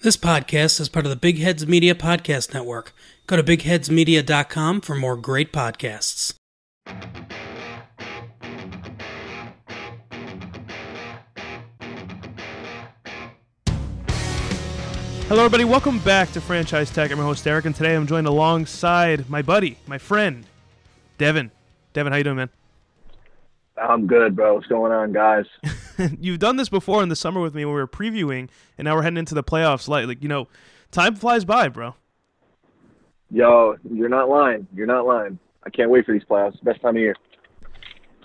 This podcast is part of the Big Heads Media Podcast Network. Go to bigheadsmedia.com for more great podcasts. Hello, everybody. Welcome back to Franchise Tag. I'm your host Eric, and today I'm joined alongside my buddy, my friend, Devin. Devin, how you doing, man? I'm good, bro. What's going on, guys? You've done this before in the summer with me when we were previewing, and now we're heading into the playoffs. Like, like you know, time flies by, bro. Yo, you're not lying. You're not lying. I can't wait for these playoffs. Best time of year.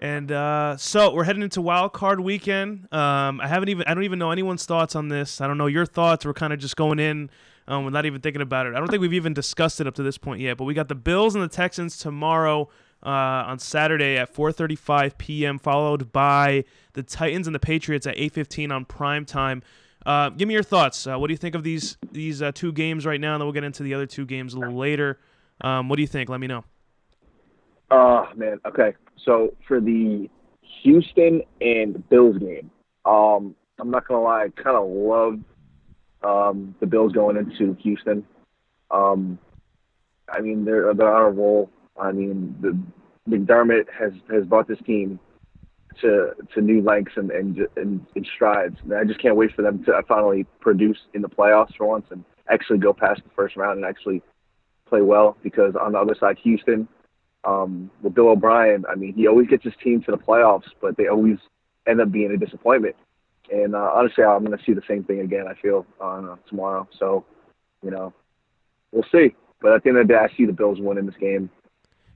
And uh, so we're heading into Wild Card Weekend. Um, I haven't even I don't even know anyone's thoughts on this. I don't know your thoughts. We're kind of just going in um, not even thinking about it. I don't think we've even discussed it up to this point yet. But we got the Bills and the Texans tomorrow uh, on Saturday at 4:35 p.m., followed by the Titans and the Patriots at 8:15 on prime time. Uh, give me your thoughts. Uh, what do you think of these these uh, two games right now? And then we'll get into the other two games a little later. Um, what do you think? Let me know. Oh man. Okay. So for the Houston and Bills game, um, I'm not gonna lie. I kind of love um, the Bills going into Houston. Um, I mean, they're they're on a roll. I mean, the McDermott has has brought this team to to new lengths and and, and, and strides. And I just can't wait for them to finally produce in the playoffs for once and actually go past the first round and actually play well. Because on the other side, Houston, um, with Bill O'Brien, I mean, he always gets his team to the playoffs, but they always end up being a disappointment. And uh, honestly, I'm going to see the same thing again. I feel on uh, tomorrow. So, you know, we'll see. But at the end of the day, I see the Bills winning this game.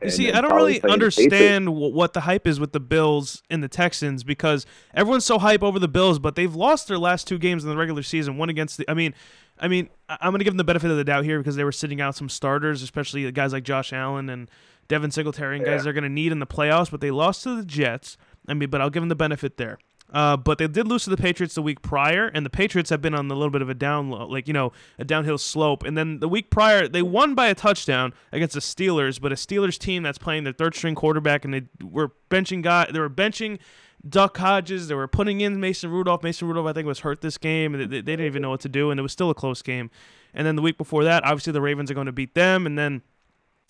You see, I don't really understand what the hype is with the Bills and the Texans because everyone's so hype over the Bills, but they've lost their last two games in the regular season. One against the, I mean, I mean, I'm going to give them the benefit of the doubt here because they were sitting out some starters, especially guys like Josh Allen and Devin Singletary and guys yeah. they're going to need in the playoffs. But they lost to the Jets. I mean, but I'll give them the benefit there. Uh, but they did lose to the Patriots the week prior, and the Patriots have been on a little bit of a down, like you know, a downhill slope. And then the week prior, they won by a touchdown against the Steelers, but a Steelers team that's playing their third string quarterback, and they were benching guy, they were benching Duck Hodges, they were putting in Mason Rudolph. Mason Rudolph, I think, was hurt this game, and they, they didn't even know what to do, and it was still a close game. And then the week before that, obviously the Ravens are going to beat them, and then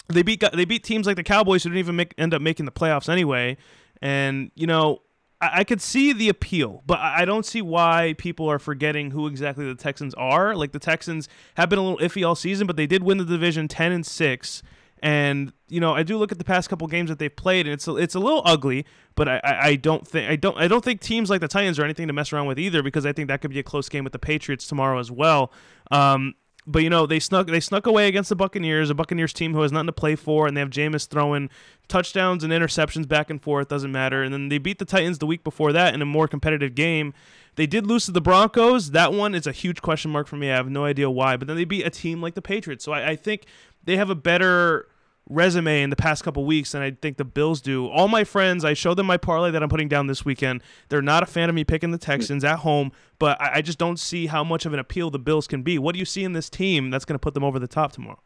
they beat they beat teams like the Cowboys who didn't even make, end up making the playoffs anyway. And you know, I, could see the appeal, but I don't see why people are forgetting who exactly the Texans are. Like the Texans have been a little iffy all season, but they did win the division ten and six. And you know, I do look at the past couple games that they've played, and it's a, it's a little ugly. But I, I, don't think I don't I don't think teams like the Titans are anything to mess around with either, because I think that could be a close game with the Patriots tomorrow as well. Um, but you know they snuck they snuck away against the Buccaneers, a Buccaneers team who has nothing to play for, and they have Jameis throwing touchdowns and interceptions back and forth. Doesn't matter. And then they beat the Titans the week before that in a more competitive game. They did lose to the Broncos. That one is a huge question mark for me. I have no idea why. But then they beat a team like the Patriots. So I, I think they have a better resume in the past couple weeks than I think the Bills do. All my friends, I showed them my parlay that I'm putting down this weekend. They're not a fan of me picking the Texans at home, but I, I just don't see how much of an appeal the Bills can be. What do you see in this team that's going to put them over the top tomorrow?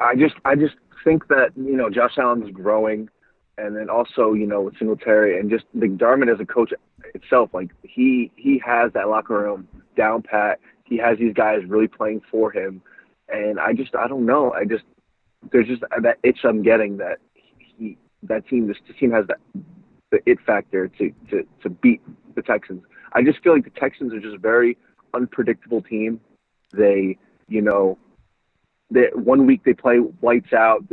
I just, I just think that you know Josh Allen's growing, and then also you know with Singletary and just McDermott as a coach itself, like he he has that locker room down pat. He has these guys really playing for him, and I just, I don't know. I just there's just uh, that itch I'm getting that he that team this team has that the it factor to to to beat the Texans. I just feel like the Texans are just a very unpredictable team. They, you know, they, one week they play lights out.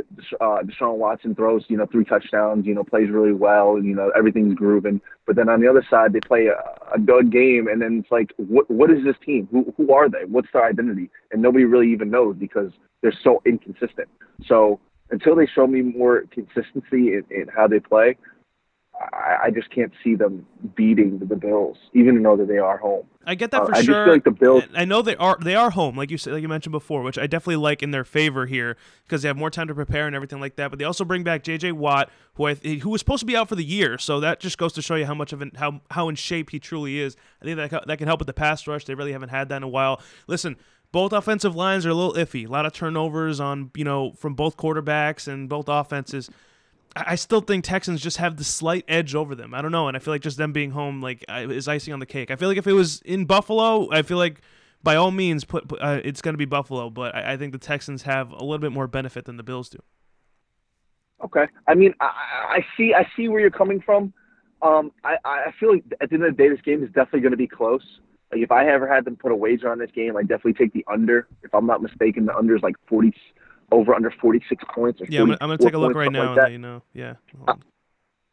Uh, Deshaun Watson throws, you know, three touchdowns. You know, plays really well, and you know everything's grooving. But then on the other side, they play a, a good game, and then it's like, what what is this team? Who who are they? What's their identity? And nobody really even knows because they're so inconsistent. So until they show me more consistency in, in how they play, I, I, just can't see them beating the, Bills, even though that they are home. I get that uh, for uh, sure. I just feel like the Bills. I know they are they are home, like you said, like you mentioned before, which I definitely like in their favor here because they have more time to prepare and everything like that. But they also bring back J.J. Watt, who I, who was supposed to be out for the year, so that just goes to show you how much of an, how how in shape he truly is. I think that that can help with the pass rush. They really haven't had that in a while. Listen, both offensive lines are a little iffy. A lot of turnovers on, you know, from both quarterbacks and both offenses. I still think Texans just have the slight edge over them. I don't know, and I feel like just them being home like is icing on the cake. I feel like if it was in Buffalo, I feel like by all means, put, put uh, it's going to be Buffalo, but I, I, think the Texans have a little bit more benefit than the Bills do. Okay, I mean, I, I see, I see where you're coming from. Um, I, I feel like at the end of the day, this game is definitely going to be close. Like if I ever had them put a wager on this game, I definitely take the under. If I'm not mistaken, the under is like 40, over under 46 points. yeah, I'm gonna, take a look right now. Like you know, yeah. Uh,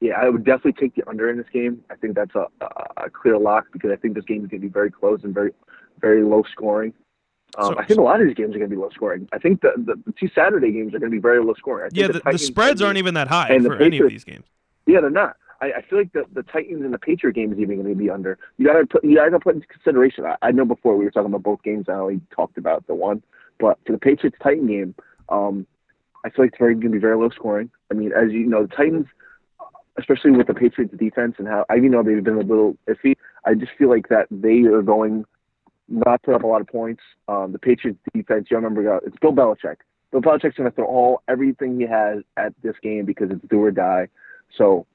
yeah, I would definitely take the under in this game. I think that's a, a, a clear lock because I think this game is going to be very close and very, very low scoring. Um, so, I think a lot of these games are going to be low scoring. I think the, the, the two Saturday games are going to be very low scoring. yeah, the, the, the spreads aren't even that high for Patriots, any of these games. Yeah, they're not. I, I feel like the, the Titans and the Patriot game is even going to be under. You got to put you got to put into consideration. I, I know before we were talking about both games. I only talked about the one, but for the Patriots Titan game, um, I feel like it's going to be very low scoring. I mean, as you know, the Titans, especially with the Patriots defense and how I even know they've been a little iffy. I just feel like that they are going not put up a lot of points. Um, the Patriots defense, you remember, uh, it's Bill Belichick. Bill Belichick's going to throw all everything he has at this game because it's do or die. So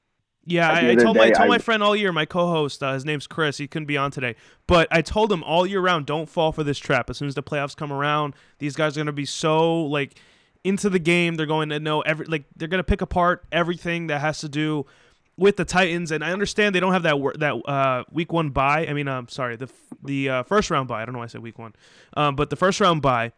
yeah, I, I, told my I told my friend all year, my co-host, uh, his name's Chris. He couldn't be on today, but I told him all year round, don't fall for this trap. As soon as the playoffs come around, these guys are gonna be so like into the game. They're going to know every like they're gonna pick apart everything that has to do with the Titans. And I understand they don't have that that uh, week one bye. I mean, I'm um, sorry, the the uh, first round bye. I don't know why I said week one, um, but the first round bye.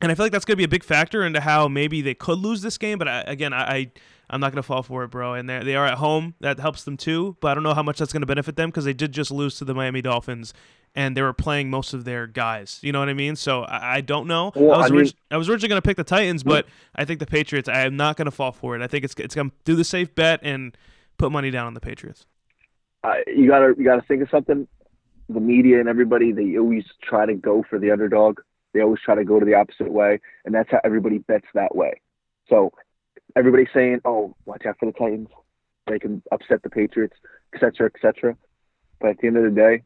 And I feel like that's going to be a big factor into how maybe they could lose this game. But I, again, I, I'm not gonna fall for it, bro. And they they are at home. That helps them too. But I don't know how much that's gonna benefit them because they did just lose to the Miami Dolphins, and they were playing most of their guys. You know what I mean? So I, I don't know. Well, I was I, mean, I was originally gonna pick the Titans, but I think the Patriots. I am not gonna fall for it. I think it's it's gonna do the safe bet and put money down on the Patriots. Uh, you gotta you gotta think of something. The media and everybody they always try to go for the underdog. They always try to go to the opposite way, and that's how everybody bets that way. So everybody's saying, "Oh, watch out for the Titans; they can upset the Patriots, etc., etc." But at the end of the day,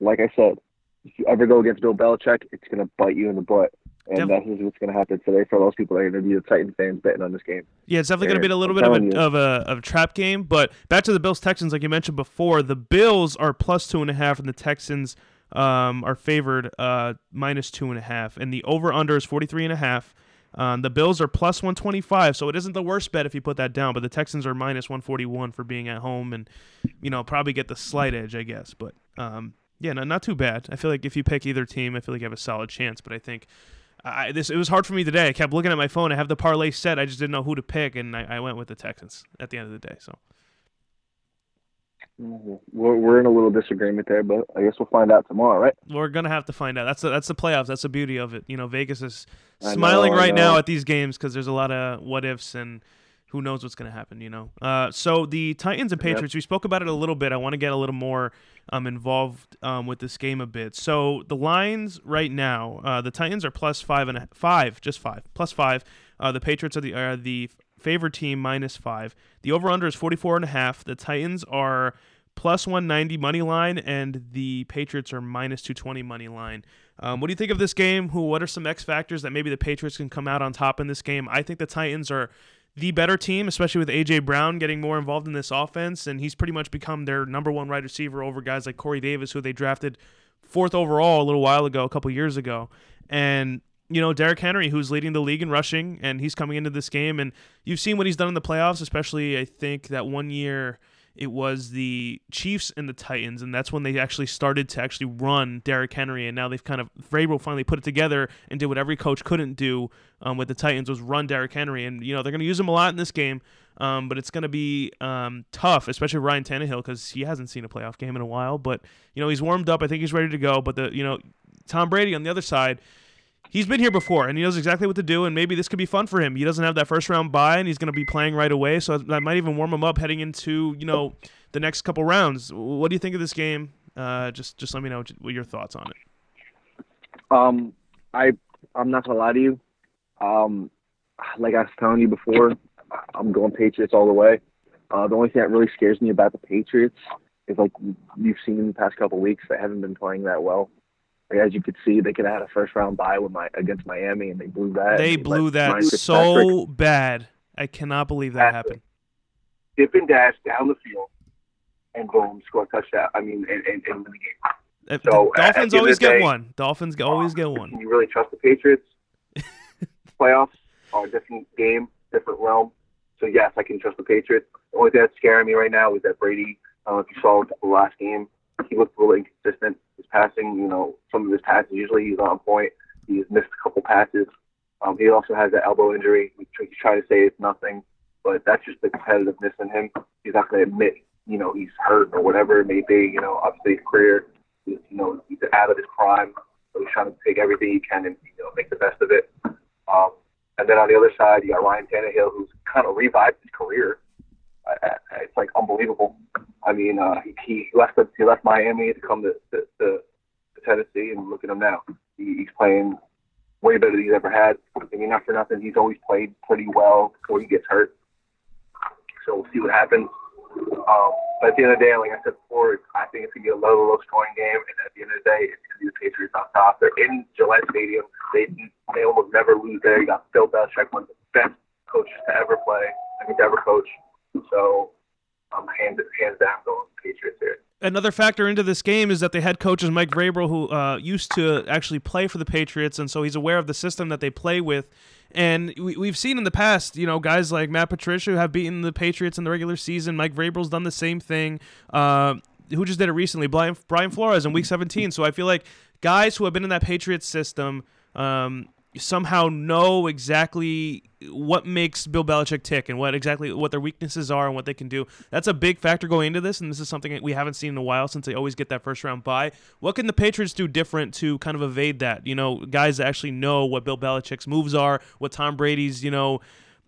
like I said, if you ever go against Bill Belichick, it's going to bite you in the butt. And yep. that is what's going to happen today for those people that are going to be the Titan fans betting on this game. Yeah, it's definitely going to be a little bit of a, of a, of a trap game. But back to the Bills Texans, like you mentioned before, the Bills are plus two and a half, and the Texans um, are favored uh, minus two and a half, and the over under is forty three and a half. Um, the Bills are plus 125, so it isn't the worst bet if you put that down. But the Texans are minus 141 for being at home, and you know probably get the slight edge, I guess. But um, yeah, no, not too bad. I feel like if you pick either team, I feel like you have a solid chance. But I think I, this it was hard for me today. I kept looking at my phone. I have the parlay set. I just didn't know who to pick, and I, I went with the Texans at the end of the day. So we're, we're in a little disagreement there, but I guess we'll find out tomorrow, right? We're gonna have to find out. That's the, that's the playoffs. That's the beauty of it. You know, Vegas is smiling know, right now at these games because there's a lot of what ifs and who knows what's going to happen, you know. Uh, so the Titans and Patriots, yep. we spoke about it a little bit. I want to get a little more um, involved um, with this game a bit. So the lines right now, uh, the Titans are plus five and a, five, just five, plus five. Uh, the Patriots are the are the favorite team minus five. The over under is 44 and a half. The Titans are plus 190 money line, and the Patriots are minus 220 money line. Um, what do you think of this game? Who? What are some X factors that maybe the Patriots can come out on top in this game? I think the Titans are the better team, especially with AJ Brown getting more involved in this offense, and he's pretty much become their number one wide receiver over guys like Corey Davis, who they drafted fourth overall a little while ago, a couple years ago, and you know, Derrick Henry, who's leading the league in rushing, and he's coming into this game. And you've seen what he's done in the playoffs, especially, I think, that one year it was the Chiefs and the Titans, and that's when they actually started to actually run Derrick Henry. And now they've kind of, Vrabel finally put it together and did what every coach couldn't do um, with the Titans was run Derrick Henry. And, you know, they're going to use him a lot in this game. Um, but it's going to be um, tough, especially Ryan Tannehill, because he hasn't seen a playoff game in a while. But you know he's warmed up. I think he's ready to go. But the you know Tom Brady on the other side, he's been here before and he knows exactly what to do and maybe this could be fun for him. He doesn't have that first round bye and he's going to be playing right away so that might even warm him up heading into you know the next couple rounds. What do you think of this game? Uh, just just let me know what your thoughts on it. Um i i'm not gonna lie to you. Um like i was telling you before i'm going patriots all the way. Uh, the only thing that really scares me about the patriots is like you've seen in the past couple weeks they haven't been playing that well as you could see, they could have had a first round bye with my against Miami, and they blew that. They blew that so bad. I cannot believe that happened. Dip and dash down the field, and boom, score a touchdown. I mean, and, and, and win the game. Uh, so Dolphins always get day, one. Dolphins uh, always get one. Can you really trust the Patriots? Playoffs are a different game, different realm. So yes, I can trust the Patriots. The only thing that's scaring me right now is that Brady. I don't know if you saw the last game. He looked a little inconsistent. His passing, you know, some of his passes usually he's on point. He's missed a couple passes. Um, he also has that elbow injury. He's trying to say it's nothing, but that's just the competitiveness in him. He's not going to admit, you know, he's hurt or whatever it may be. You know, obviously his career, you know, he's out of his prime, so he's trying to take everything he can and you know make the best of it. Um, and then on the other side, you got Ryan Tannehill, who's kind of revived his career. it's like unbelievable. I mean, uh, he, left the, he left Miami to come to, to, to Tennessee, and look at him now. He, he's playing way better than he's ever had. I mean, not for nothing, he's always played pretty well before he gets hurt. So we'll see what happens. Um, but at the end of the day, like I said before, I think it's gonna be a low, low scoring game, and at the end of the day, it's gonna be the Patriots on top. They're in Gillette Stadium. They they almost never lose there. You got Bill Belichick, one of the best coaches to ever play, I mean, to ever coach. So, um, hands hands down, going Patriots here another factor into this game is that the head coach is Mike Vrabel, who uh, used to actually play for the Patriots, and so he's aware of the system that they play with. And we, have seen in the past, you know, guys like Matt Patricia have beaten the Patriots in the regular season. Mike Vrabel's done the same thing. Uh, who just did it recently? Brian, Brian Flores in Week 17. So I feel like guys who have been in that Patriots system um, somehow know exactly what makes Bill Belichick tick and what exactly what their weaknesses are and what they can do. That's a big factor going into this, and this is something that we haven't seen in a while since they always get that first round bye. What can the Patriots do different to kind of evade that? You know, guys actually know what Bill Belichick's moves are, what Tom Brady's, you know,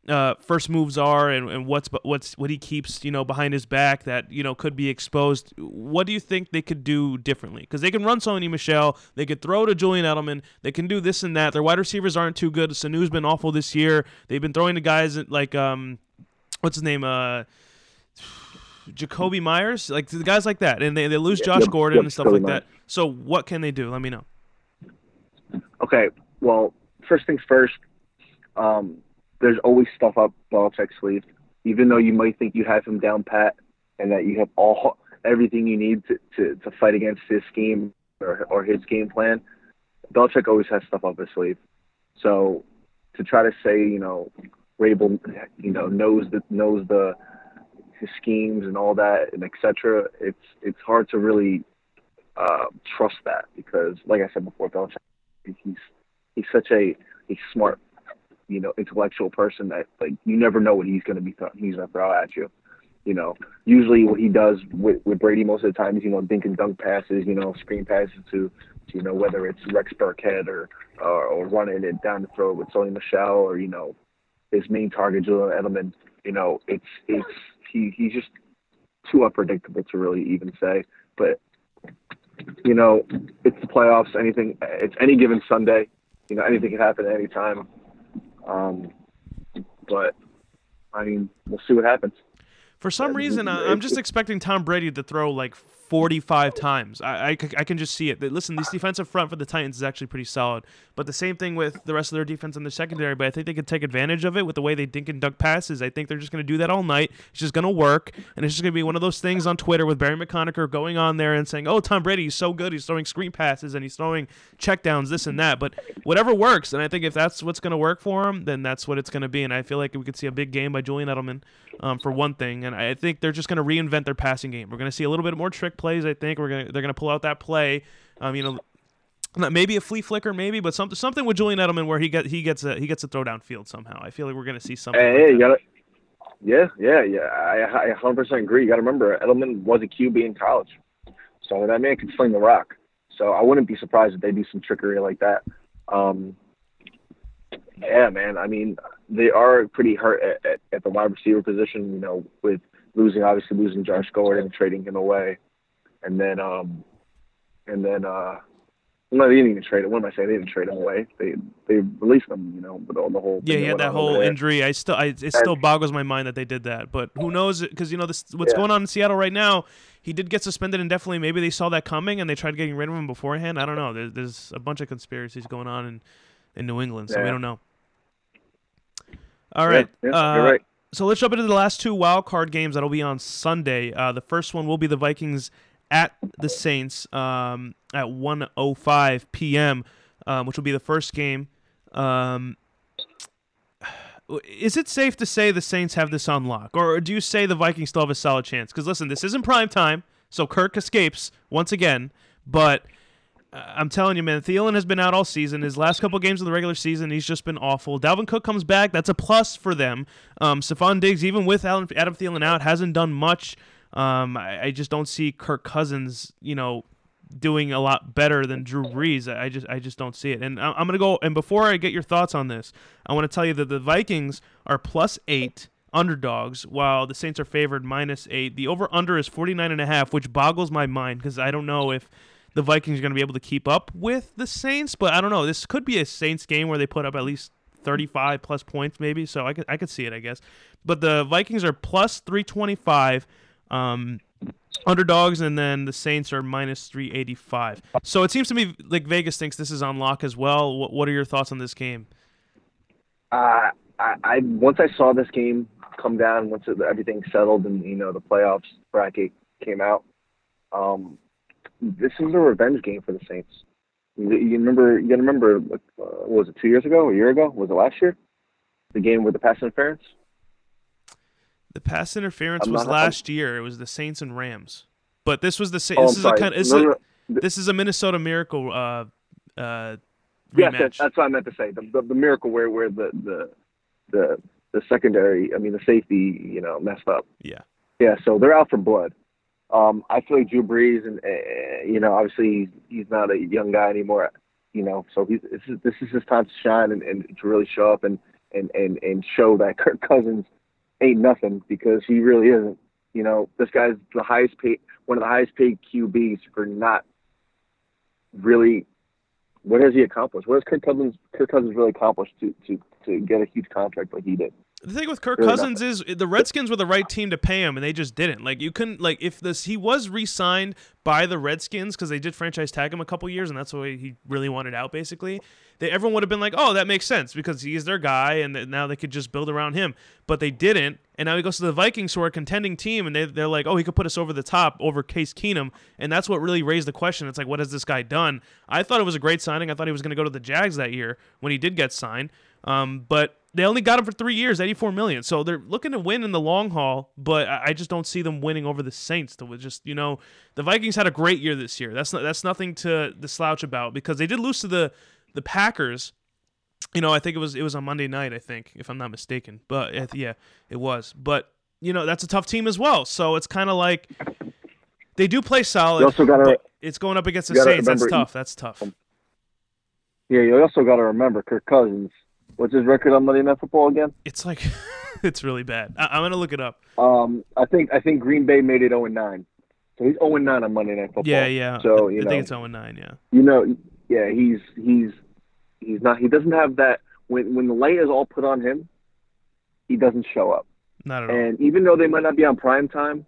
uh, first moves are and, and what's what's what he keeps you know behind his back that you know could be exposed. What do you think they could do differently? Because they can run Sony Michel, they could throw to Julian Edelman, they can do this and that. Their wide receivers aren't too good. Sanu's been awful this year. They've been throwing to guys like um, what's his name uh. Jakobi Meyers, like the guys like that, and they, they lose Josh yep, Gordon yep, and stuff like that. So what can they do? Let me know. Okay, well, first things first. Um, there's always stuff up Belichick's sleeve, even though you might think you have him down pat and that you have all everything you need to, to, to fight against his scheme or, or his game plan. Belichick always has stuff up his sleeve. So to try to say, you know, Vrabel, you know, knows the knows the his schemes and all that and etc. It's it's hard to really uh, trust that because, like I said before, Belichick, he's he's such a a smart you know, intellectual person that like you never know what he's going to be th- he's going to throw at you. You know, usually what he does with, with Brady most of the time is you know dink and dunk passes, you know, screen passes to, you know whether it's Rex Burkhead or or, or running it down the throat with Sony Michel or you know his main target Julian Edelman. You know, it's it's he he's just too unpredictable to really even say. But you know, it's the playoffs. Anything, it's any given Sunday. You know, anything can happen at any time. Um, but I mean, we'll see what happens. For some reason, I'm just expecting Tom Brady to throw like 45 times. I, I, I, can just see it. Listen, this defensive front for the Titans is actually pretty solid. But the same thing with the rest of their defense and their secondary. But I think they could take advantage of it with the way they dink and dunk passes. I think they're just going to do that all night. It's just going to work. And it's just going to be one of those things on Twitter with Barry McConacher going on there and saying, oh, Tom Brady, he's so good. He's throwing screen passes and he's throwing checkdowns, this and that. But whatever works. And I think if that's what's going to work for him, then that's what it's going to be. And I feel like we could see a big game by Julian Edelman um, for one thing. And I think they're just going to reinvent their passing game. We're going to see a little bit more trick plays. I think we're gonna they're gonna pull out that play. Um, you know, maybe a flea flicker, maybe, but something something with Julian Edelman where he get he gets a he gets a throw downfield somehow. I feel like we're gonna see something. Hey, like you gotta. Yeah, yeah, yeah. I, I 100% agree. You got to remember, Edelman was a QB in college, so that man can sling the rock. So I wouldn't be surprised if they do some trickery like that. Um, yeah, man. I mean, they are pretty hurt at, at, at the wide receiver position. You know, with losing obviously losing Josh Gordon and trading him away, and then um, and then uh, no, they didn't even trade it. What am I saying? They didn't trade him away. They they released him. You know, with all the whole yeah, he had that whole injury. I still, I, it and, still boggles my mind that they did that. But who knows? Because you know this, what's yeah. going on in Seattle right now. He did get suspended indefinitely. Maybe they saw that coming and they tried getting rid of him beforehand. I don't know. There's, there's a bunch of conspiracies going on in in New England, so yeah. we don't know. All right. Yeah, uh, you're right. So let's jump into the last two wild card games that'll be on Sunday. Uh, the first one will be the Vikings at the Saints um, at 1:05 p.m., um, which will be the first game. Um, is it safe to say the Saints have this on lock, or do you say the Vikings still have a solid chance? Because listen, this isn't prime time, so Kirk escapes once again. But uh, I'm telling you, man, Thielen has been out all season. His last couple games of the regular season, he's just been awful. Dalvin Cook comes back, that's a plus for them. Um, Stefon Diggs, even with Adam Thielen out, hasn't done much. Um, I, I just don't see Kirk Cousins, you know, doing a lot better than Drew Brees. I just I just don't see it. And I'm gonna go. And before I get your thoughts on this, I want to tell you that the Vikings are plus eight underdogs, while the Saints are favored minus eight. The over under is 49 and a half, which boggles my mind because I don't know if the Vikings are going to be able to keep up with the Saints. But I don't know. This could be a Saints game where they put up at least 35 plus points, maybe. So I could I could see it, I guess. But the Vikings are plus 325. Um, underdogs, and then the Saints are minus 385. So it seems to me like Vegas thinks this is on lock as well. What, what are your thoughts on this game? Uh, I, I once I saw this game come down, once it, everything settled and you know the playoffs bracket came out, um, this is a revenge game for the Saints. You, remember? You gotta remember? Uh, was it two years ago? A year ago? Was it last year? The game with the pass interference. The pass interference I'm was not, last I'm, year. It was the Saints and Rams. But this was the same. Oh, this is sorry. a kind. Of, this, no, no, no. this is a Minnesota Miracle. Uh, uh, yes, that's, that's what I meant to say. The, the, the miracle where where the the the the secondary, I mean the safety, you know, messed up. Yeah. Yeah. So they're out for blood. Um, I feel like Drew Brees, and uh, you know, obviously he's, he's not a young guy anymore. You know, so he's this is, this is his time to shine and, and to really show up and and and and show that Kirk Cousins ain't nothing because he really isn't. You know, this guy's the highest paid, one of the highest paid QBs for not really. What has he accomplished? What has Kirk Cousins Kirk Cousins really accomplished to to to get a huge contract like he did? The thing with Kirk really Cousins nothing. is the Redskins were the right team to pay him, and they just didn't. Like you couldn't like if this he was re-signed by the Redskins because they did franchise tag him a couple years, and that's why he really wanted out. Basically, they everyone would have been like, "Oh, that makes sense because he's their guy, and now they could just build around him." But they didn't, and now he goes to the Vikings, who are a contending team, and they they're like, "Oh, he could put us over the top over Case Keenum," and that's what really raised the question. It's like, what has this guy done? I thought it was a great signing. I thought he was going to go to the Jags that year when he did get signed, um, but they only got him for three years, eighty-four million. So they're looking to win in the long haul, but I just don't see them winning over the Saints. To just you know, the Vikings had a great year this year. That's not, that's nothing to the slouch about because they did lose to the the Packers, you know, I think it was it was on Monday night, I think, if I'm not mistaken. But yeah, it was. But you know, that's a tough team as well. So it's kind of like they do play solid. You also gotta, it's going up against the Saints. That's tough. That's tough. Yeah, you also got to remember Kirk Cousins. What's his record on Monday Night Football again? It's like it's really bad. I, am gonna look it up. Um, I think I think Green Bay made it 0 9. So he's 0 9 on Monday Night Football. Yeah, yeah. So I, you I know, think it's 0 9. Yeah. You know, yeah, he's he's he's not. He doesn't have that when when the light is all put on him. He doesn't show up. Not at all. And even though they might not be on prime time,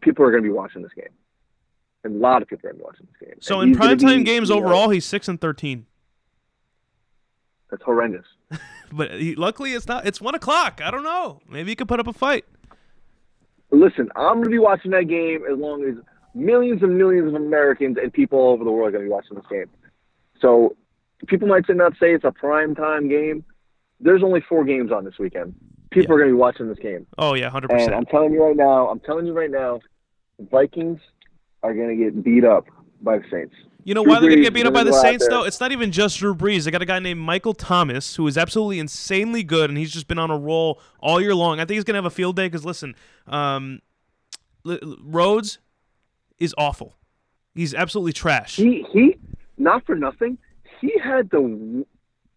people are going to be watching this game. And a lot of people are going to be watching this game. So and in prime time games overall, know, he's six and thirteen. That's horrendous. but he, luckily, it's not. It's one o'clock. I don't know. Maybe he could put up a fight. Listen, I'm going to be watching that game as long as millions and millions of Americans and people all over the world are going to be watching this game. So people might not say it's a prime time game. There's only four games on this weekend. People yeah. are going to be watching this game. Oh yeah, hundred percent. I'm telling you right now, I'm telling you right now, Vikings are going to get beat up by the Saints. You know Drew why they're going to get beat up by the Saints though? It's not even just Drew Brees. They got a guy named Michael Thomas who is absolutely insanely good, and he's just been on a roll all year long. I think he's going to have a field day because listen, um, Rhodes is awful. He's absolutely trash. He he, not for nothing he had the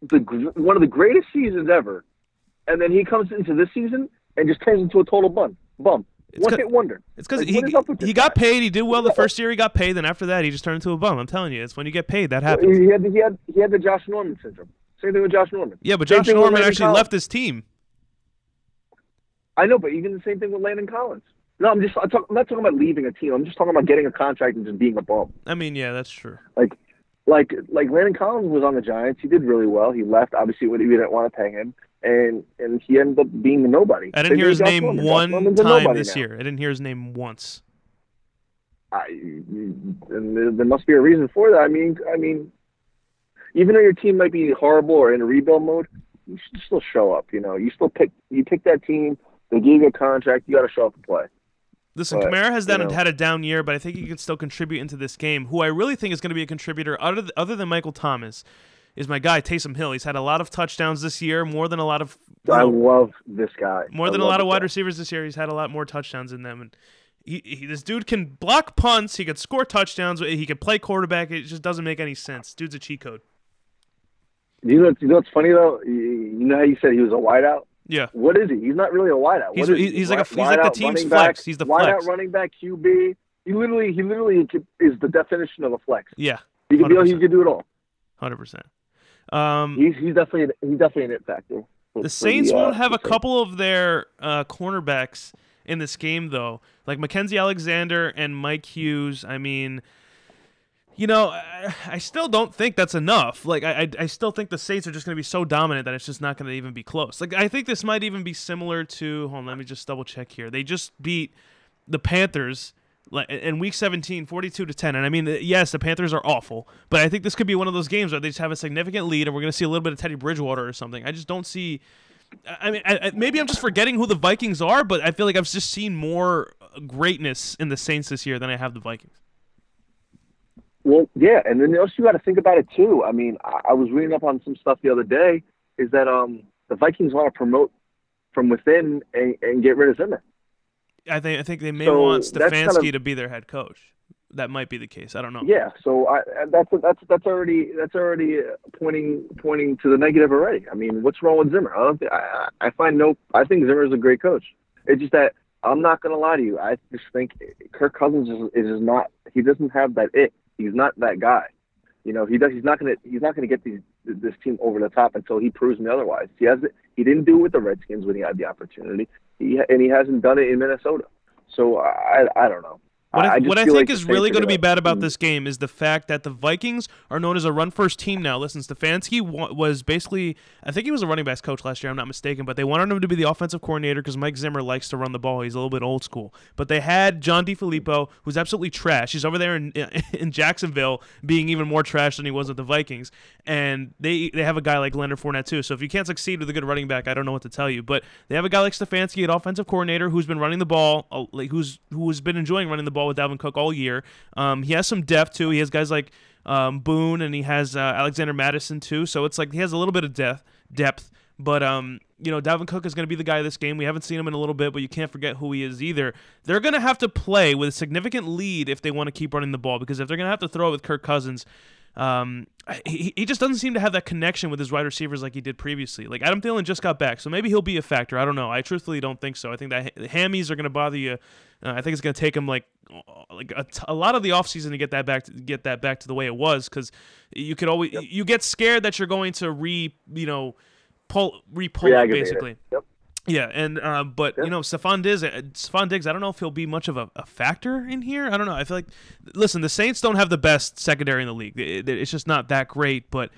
the one of the greatest seasons ever, and then he comes into this season and just turns into a total bum. Bum. It's one hit wonder. It's because like, he he got paid. He did well the first year. He got paid. Then after that, he just turned into a bum. I'm telling you, it's when you get paid that happens. He had the, he had he had the Josh Norman syndrome. Same thing with Josh Norman. Yeah, but same Josh Norman actually Collins. left his team. I know, but even the same thing with Landon Collins. No, I'm just I'm, talk, I'm not talking about leaving a team. I'm just talking about getting a contract and just being a bum. I mean, yeah, that's true. Like like like Landon Collins was on the Giants. He did really well. He left obviously we didn't want to pay him, and and he ended up being a nobody. I didn't hear his name one time this now. year. I didn't hear his name once. I, and there, there must be a reason for that. I mean, I mean, even though your team might be horrible or in a rebuild mode, you should still show up. You know, you still pick you pick that team. They gave you a contract. You got to show up and play. Listen, but, Kamara has done, had a down year, but I think he can still contribute into this game. Who I really think is going to be a contributor, other other than Michael Thomas, is my guy Taysom Hill. He's had a lot of touchdowns this year, more than a lot of. I love this guy. More I than a lot of wide guy. receivers this year. He's had a lot more touchdowns in them, and he, he, this dude can block punts. He can score touchdowns. He can play quarterback. It just doesn't make any sense. Dude's a cheat code. You know, you know what's funny though? You know how you said he was a wideout? Yeah. What is he? He's not really a wideout. He's, he's, he's like a he's like the team's flex. Back, he's the flex. wideout running back QB. He literally he literally is the definition of a flex. Yeah. He can do he can do it all. Hundred percent. Um, he's he's definitely he's definitely an it factor. The Saints the, uh, won't have a couple of their uh, cornerbacks in this game though, like Mackensie Alexander and Mike Hughes. I mean, you know, I, I, still don't think that's enough. Like, I, I still think the Saints are just going to be so dominant that it's just not going to even be close. Like, I think this might even be similar to. Hold on, let me just double check here. They just beat the Panthers in week 17 42 to 10 and i mean uh, yes the panthers are awful but i think this could be one of those games where they just have a significant lead and we're going to see a little bit of teddy bridgewater or something i just don't see i mean I, maybe i'm just forgetting who the vikings are but i feel like i've just seen more greatness in the saints this year than i have the vikings well, yeah, and then also you got to think about it too. I mean, I, I was reading up on some stuff the other day. Is that um the Vikings want to promote from within and, and get rid of Zimmer? I think I think they may so want Stefanski kind of, to be their head coach. That might be the case. I don't know. Yeah, so I, that's that's that's already that's already pointing pointing to the negative already. I mean, what's wrong with Zimmer? I don't think, I I find no. I think Zimmer is a great coach. It's just that I'm not gonna lie to you. I just think Kirk Cousins is, is not. He doesn't have that it. He's not that guy. You know, he does. He's not gonna. He's not gonna get these this team over the top until he proves me otherwise. He has. He didn't do it with the Redskins when he had the opportunity. He and he hasn't done it in Minnesota. So I I don't know. What I, I what I think like is really going to be bad about this game is the fact that the Vikings are known as a run first team now. Listen, Stefanski was basically, I think he was a running backs coach last year, I'm not mistaken, but they wanted him to be the offensive coordinator because Mike Zimmer likes to run the ball. He's a little bit old school. But they had John DeFilippo, who's absolutely trash. He's over there in, in Jacksonville being even more trash than he was with the Vikings. And they, they have a guy like Leonard Fournette, too. So if you can't succeed with a good running back, I don't know what to tell you. But they have a guy like Stefanski, an offensive coordinator, who's been running the ball, uh, who's who's been enjoying running the ball ball with Dalvin Cook all year. Um, he has some depth too. He has guys like um, Boone and he has uh, Alexander Mattison too. So it's like he has a little bit of depth. Depth. But um, you know, Dalvin Cook is going to be the guy this game. We haven't seen him in a little bit, but you can't forget who he is either. They're going to have to play with a significant lead if they want to keep running the ball because if they're going to have to throw it with Kirk Cousins, um, he, he just doesn't seem to have that connection with his wide receivers like he did previously. Like Adam Thielen just got back, so maybe he'll be a factor. I don't know. I truthfully don't think so. I think that hammies are going to bother you. Uh, I think it's going to take him like like a, t- a lot of the offseason to get that back to get that back to the way it was because you could always yep. you get scared that you're going to re you know pull re-pull basically. Yep. Yeah, and uh, but you know, Stefon Diggs, uh, Stefon Diggs, I don't know if he'll be much of a, a, factor in here. I don't know. I feel like, listen, the Saints don't have the best secondary in the league. It, it, it's just not that great. But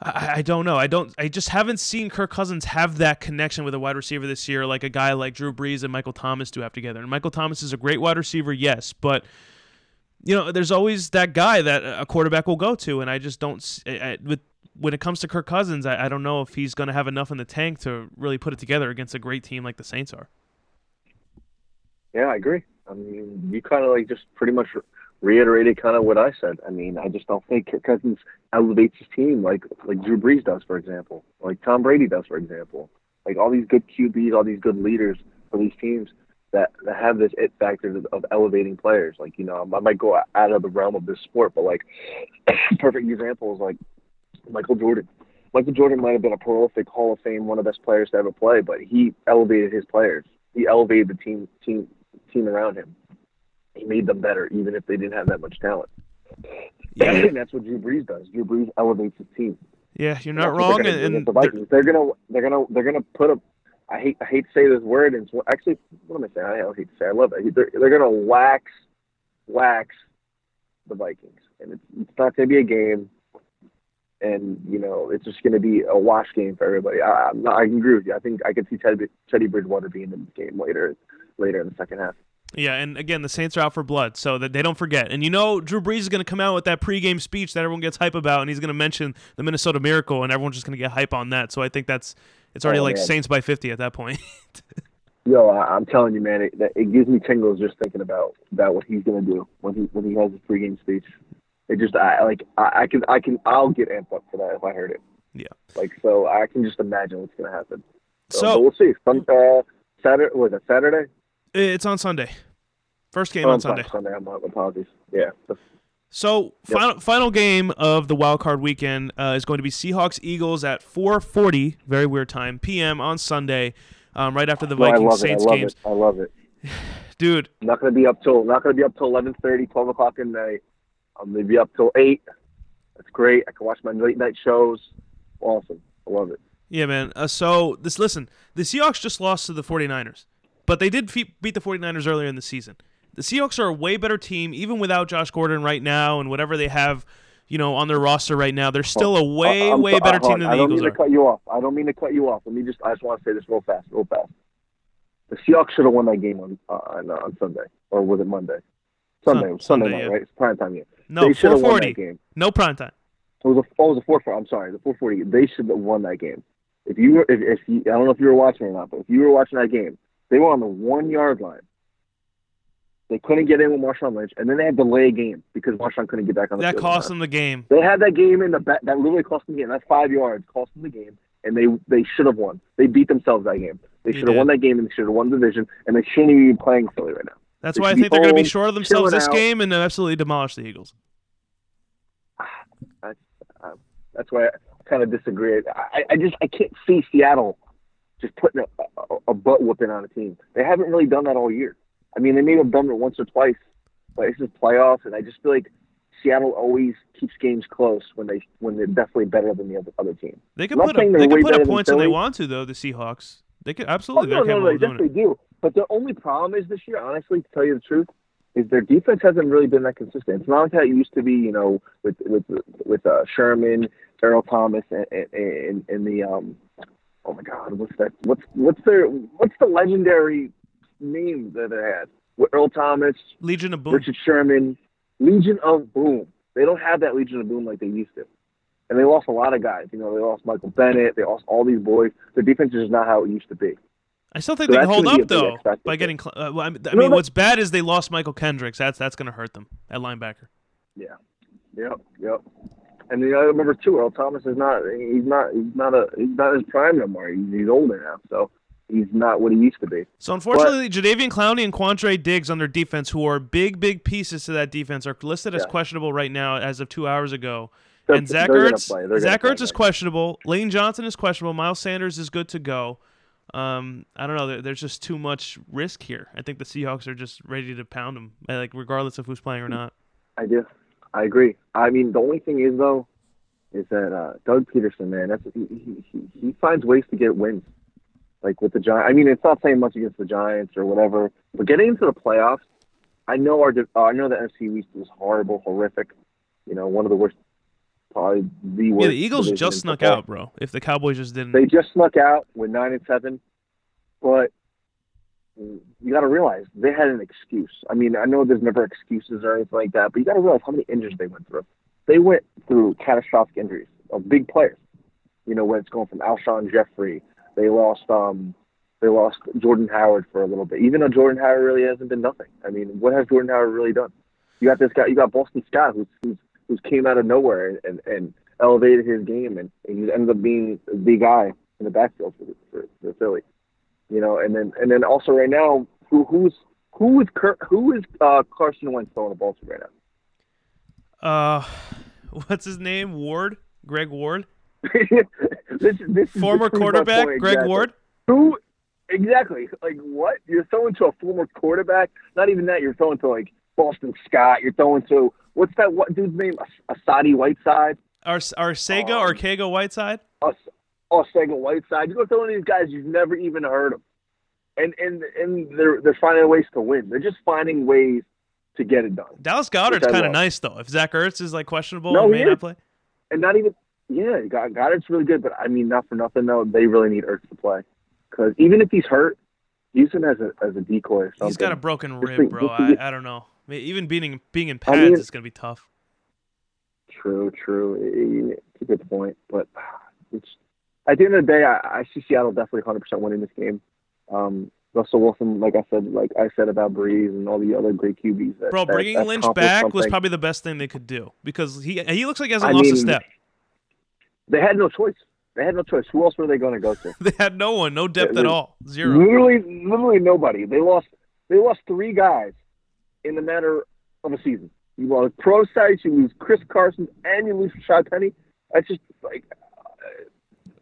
I, I, don't know. I don't. I just haven't seen Kirk Cousins have that connection with a wide receiver this year, like a guy like Drew Brees and Michael Thomas do have together. And Michael Thomas is a great wide receiver, yes, but you know, there's always that guy that a quarterback will go to, and I just don't. I, with when it comes to Kirk Cousins, I, I don't know if he's going to have enough in the tank to really put it together against a great team like the Saints are. Yeah, I agree. I mean, you kind of like just pretty much reiterated kind of what I said. I mean, I just don't think Kirk Cousins elevates his team like like Drew Brees does, for example, like Tom Brady does, for example. Like all these good QBs, all these good leaders for these teams that, that have this it factor of, of elevating players. Like you know, I might go out of the realm of this sport, but like perfect examples like Michael Jordan. Michael Jordan might have been a prolific Hall of Fame, one of the best players to ever play, but he elevated his players. He elevated the team team team around him. He made them better, even if they didn't have that much talent. Yeah, and that's what Drew Brees does. Drew Brees elevates his team. Yeah, you're not wrong. They're and, the Vikings, they're, they're gonna they're gonna they're gonna put a. I hate I hate to say this word, and actually, what am I saying? I hate to say. I love it. They're, they're gonna wax wax the Vikings, and it's, it's not gonna be a game and you know it's just going to be a wash game for everybody. I, not, I agree with you. I think I could see Teddy, Teddy Bridgewater being in the game later, later in the second half. Yeah, and again, the Saints are out for blood, so that they don't forget. And you know, Drew Brees is going to come out with that pregame speech that everyone gets hype about, and he's going to mention the Minnesota Miracle, and everyone's just going to get hype on that. So I think that's it's already oh, like man. Saints by fifty at that point. Yo, I, am telling you, man, it, it gives me tingles just thinking about about what he's going to do when he when he has his pregame speech. It just I like I, I can I can I'll get amped up for that if I heard it. Yeah. Like so, I can just imagine what's going to happen. So, so we'll see. Some, uh, Saturday was it Saturday? It's on Sunday. First game oh, on Sunday. Sunday. I'm apologies. Yeah. So yep. final final game of the wild card weekend uh, is going to be Seahawks Eagles at 4:40, very weird time p.m. on Sunday, um, right after the Vikings Saints I games. It. I love it, dude. not going to be up till not to be up till 11:30, 12 o'clock at night. I'm going to be up till eight. That's great. I can watch my late night shows. Awesome. I love it. Yeah, man. Uh, so this listen, the Seahawks just lost to the 49ers, but they did fe- beat the 49ers earlier in the season. The Seahawks are a way better team, even without Josh Gordon right now and whatever they have, you know, on their roster right now. They're still a way, I'm, way better team than the Eagles are. I don't mean to cut you off. I don't mean to cut you off. Let me just, I just want to say this real fast, real fast. The Seahawks should have won that game on uh, on, uh, on Sunday, or was it Monday? Sunday, Sunday, Sunday night, yeah. right? It's prime time game. No, they should have won that game. No prime time. It was a, oh, it was a four four. I'm sorry, the four forty. They should have won that game. If you were, if, if you, I don't know if you were watching or not, but if you were watching that game, they were on the one yard line. They couldn't get in with Marshawn Lynch, and then they had to delay a game because Marshawn couldn't get back on the that field. That cost them the game. They had that game in the back. That literally cost them the game. That's five yards, cost them the game, and they they should have won. They beat themselves that game. They should have won that game, and they should have won the division, and they shouldn't even be playing Philly right now. That's why I think they're going to be short of themselves this out. game and absolutely demolish the Eagles. That's, that's why I kind of disagree. I, I just I can't see Seattle just putting a, a, a butt whooping on a team. They haven't really done that all year. I mean, they may have done it once or twice, but it's just playoffs, and I just feel like Seattle always keeps games close when they when they're definitely better than the other other team. They can put a, they can put up points when they want to though. The Seahawks, they could absolutely. Oh, no, no, they definitely do. But the only problem is this year, honestly, to tell you the truth, is their defense hasn't really been that consistent. It's not like how it used to be, you know, with with with uh, Sherman, Earl Thomas, and, and, and the um, oh my God, what's that? What's what's their what's the legendary name that they had. With Earl Thomas, Legion of Boom, Richard Sherman, Legion of Boom. They don't have that Legion of Boom like they used to. And they lost a lot of guys. You know, they lost Michael Bennett. They lost all these boys. Their defense is just not how it used to be. I still think so they can hold up though by getting. Cl- uh, well, I mean, I mean what's bad is they lost Mychal Kendricks. That's that's going to hurt them at linebacker. Yeah. Yep. Yep. And the other remember too, Earl Thomas is not. He's not. He's not a. He's not his prime no more. He's, he's older now. So he's not what he used to be. So unfortunately, but, Jadeveon Clowney and Quandre Diggs on their defense, who are big, big pieces to that defense, are listed as yeah. questionable right now as of two hours ago. And Zach Ertz, Zach Ertz is questionable. Lane Johnson is questionable. Miles Sanders is good to go. Um, I don't know. There, there's just too much risk here. I think the Seahawks are just ready to pound them, like regardless of who's playing or not. I do. I agree. I mean, the only thing is though, is that uh, Doug Pederson, man, that's he, he, he finds ways to get wins like with the Giants. I mean, it's not saying much against the Giants or whatever, but getting into the playoffs, I know our uh, I know the NFC East was horrible, horrific. You know, one of the worst, probably the worst. Yeah, the Eagles just snuck out, bro. If the Cowboys just didn't, they just snuck out with nine and seven, but you got to realize they had an excuse. I mean, I know there's never excuses or anything like that, but you got to realize how many injuries they went through. They went through catastrophic injuries of big players. You know, when it's going from Alshon Jeffery they lost um they lost Jordan Howard for a little bit. Even though Jordan Howard really hasn't been nothing. I mean, what has Jordan Howard really done? You got this guy. You got Boston Scott, who's who's, who's came out of nowhere and, and elevated his game, and, and he ended up being the guy in the backfield for, for, for Philly. You know, and then and then also right now, who who's who is Kurt, who is uh, Carson Wentz throwing the ball to right now? Uh, what's his name? Ward, Greg Ward. this, this former quarterback Greg exactly. Ward. Who exactly? Like what? You're throwing to a former quarterback? Not even that. You're throwing to like Boston Scott. You're throwing to what's that? What dude's name? Asadi Whiteside. Our our Sega um, Arcega Whiteside. Us, Sega Whiteside. You're of these guys you've never even heard of, and and and they're they're finding ways to win. They're just finding ways to get it done. Dallas Goedert's kind of nice though. If Zach Ertz is like questionable no, and may not play, and not even yeah, Goedert's really good, but I mean, not for nothing though. They really need Ertz to play because even if he's hurt, use him as a as a decoy. Or something. He's got a broken rib, bro. I, I don't know. I mean, Even being being in I pads mean- is gonna be tough. True, true. It's a good point, but it's at the end of the day, I, I see Seattle definitely 100 percent winning this game. Um, Russell Wilson, like I said, like I said about Brees and all the other great QBs. That, Bro, that- bringing that Lynch back was probably the best thing they could do because he he looks like he hasn't I lost a step. They had no choice. They had no choice. Who else were they going to go to? They had no one, no depth Yeah, at all, zero. Literally, literally nobody. They lost. They lost three guys in the matter of a season. You lost Pro Sites, you lose Chris Carson, and you lose Rashad Penny. That's just like uh,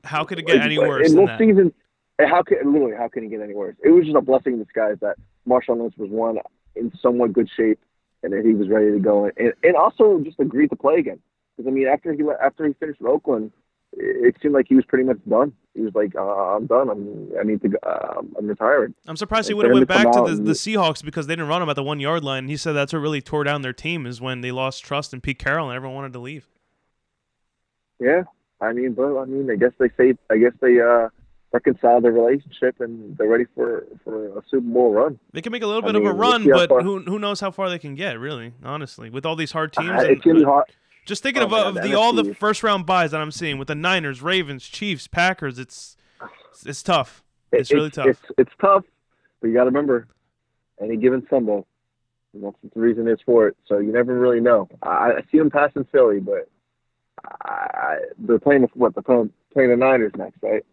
How could it get any worse in that? seasons. How can literally how can it get any worse? It was just a blessing in disguise that Marshawn Lynch was one in somewhat good shape and that he was ready to go and and also just agreed to play again. Because I mean, after he after he finished with Oakland, it seemed like he was pretty much done. He was like, uh, "I'm done. I'm I need to. go- Uh, I'm retiring." I'm surprised he would have went back to the, the Seahawks because they didn't run him at the one yard line. He said that's what really tore down their team is when they lost trust in Pete Carroll and everyone wanted to leave. Yeah, I mean, but I mean, I guess they say, I guess they uh reconcile their relationship and they're ready for for a Super Bowl run. They can make a little I bit of a mean, we'll run, but far- who who knows how far they can get? Really, honestly, with all these hard teams. Uh, and- it's gonna be hard. Just thinking Oh of, my God, of the all the first round buys that I'm seeing with the Niners, Ravens, Chiefs, Packers. It's it's tough. It's really tough. It's it's tough, but you got to remember, any given Sunday, and that's the reason is for it. So you never really know. I, I see them passing Philly, but I, I, they're playing the, what they're playing, playing the Niners next, right?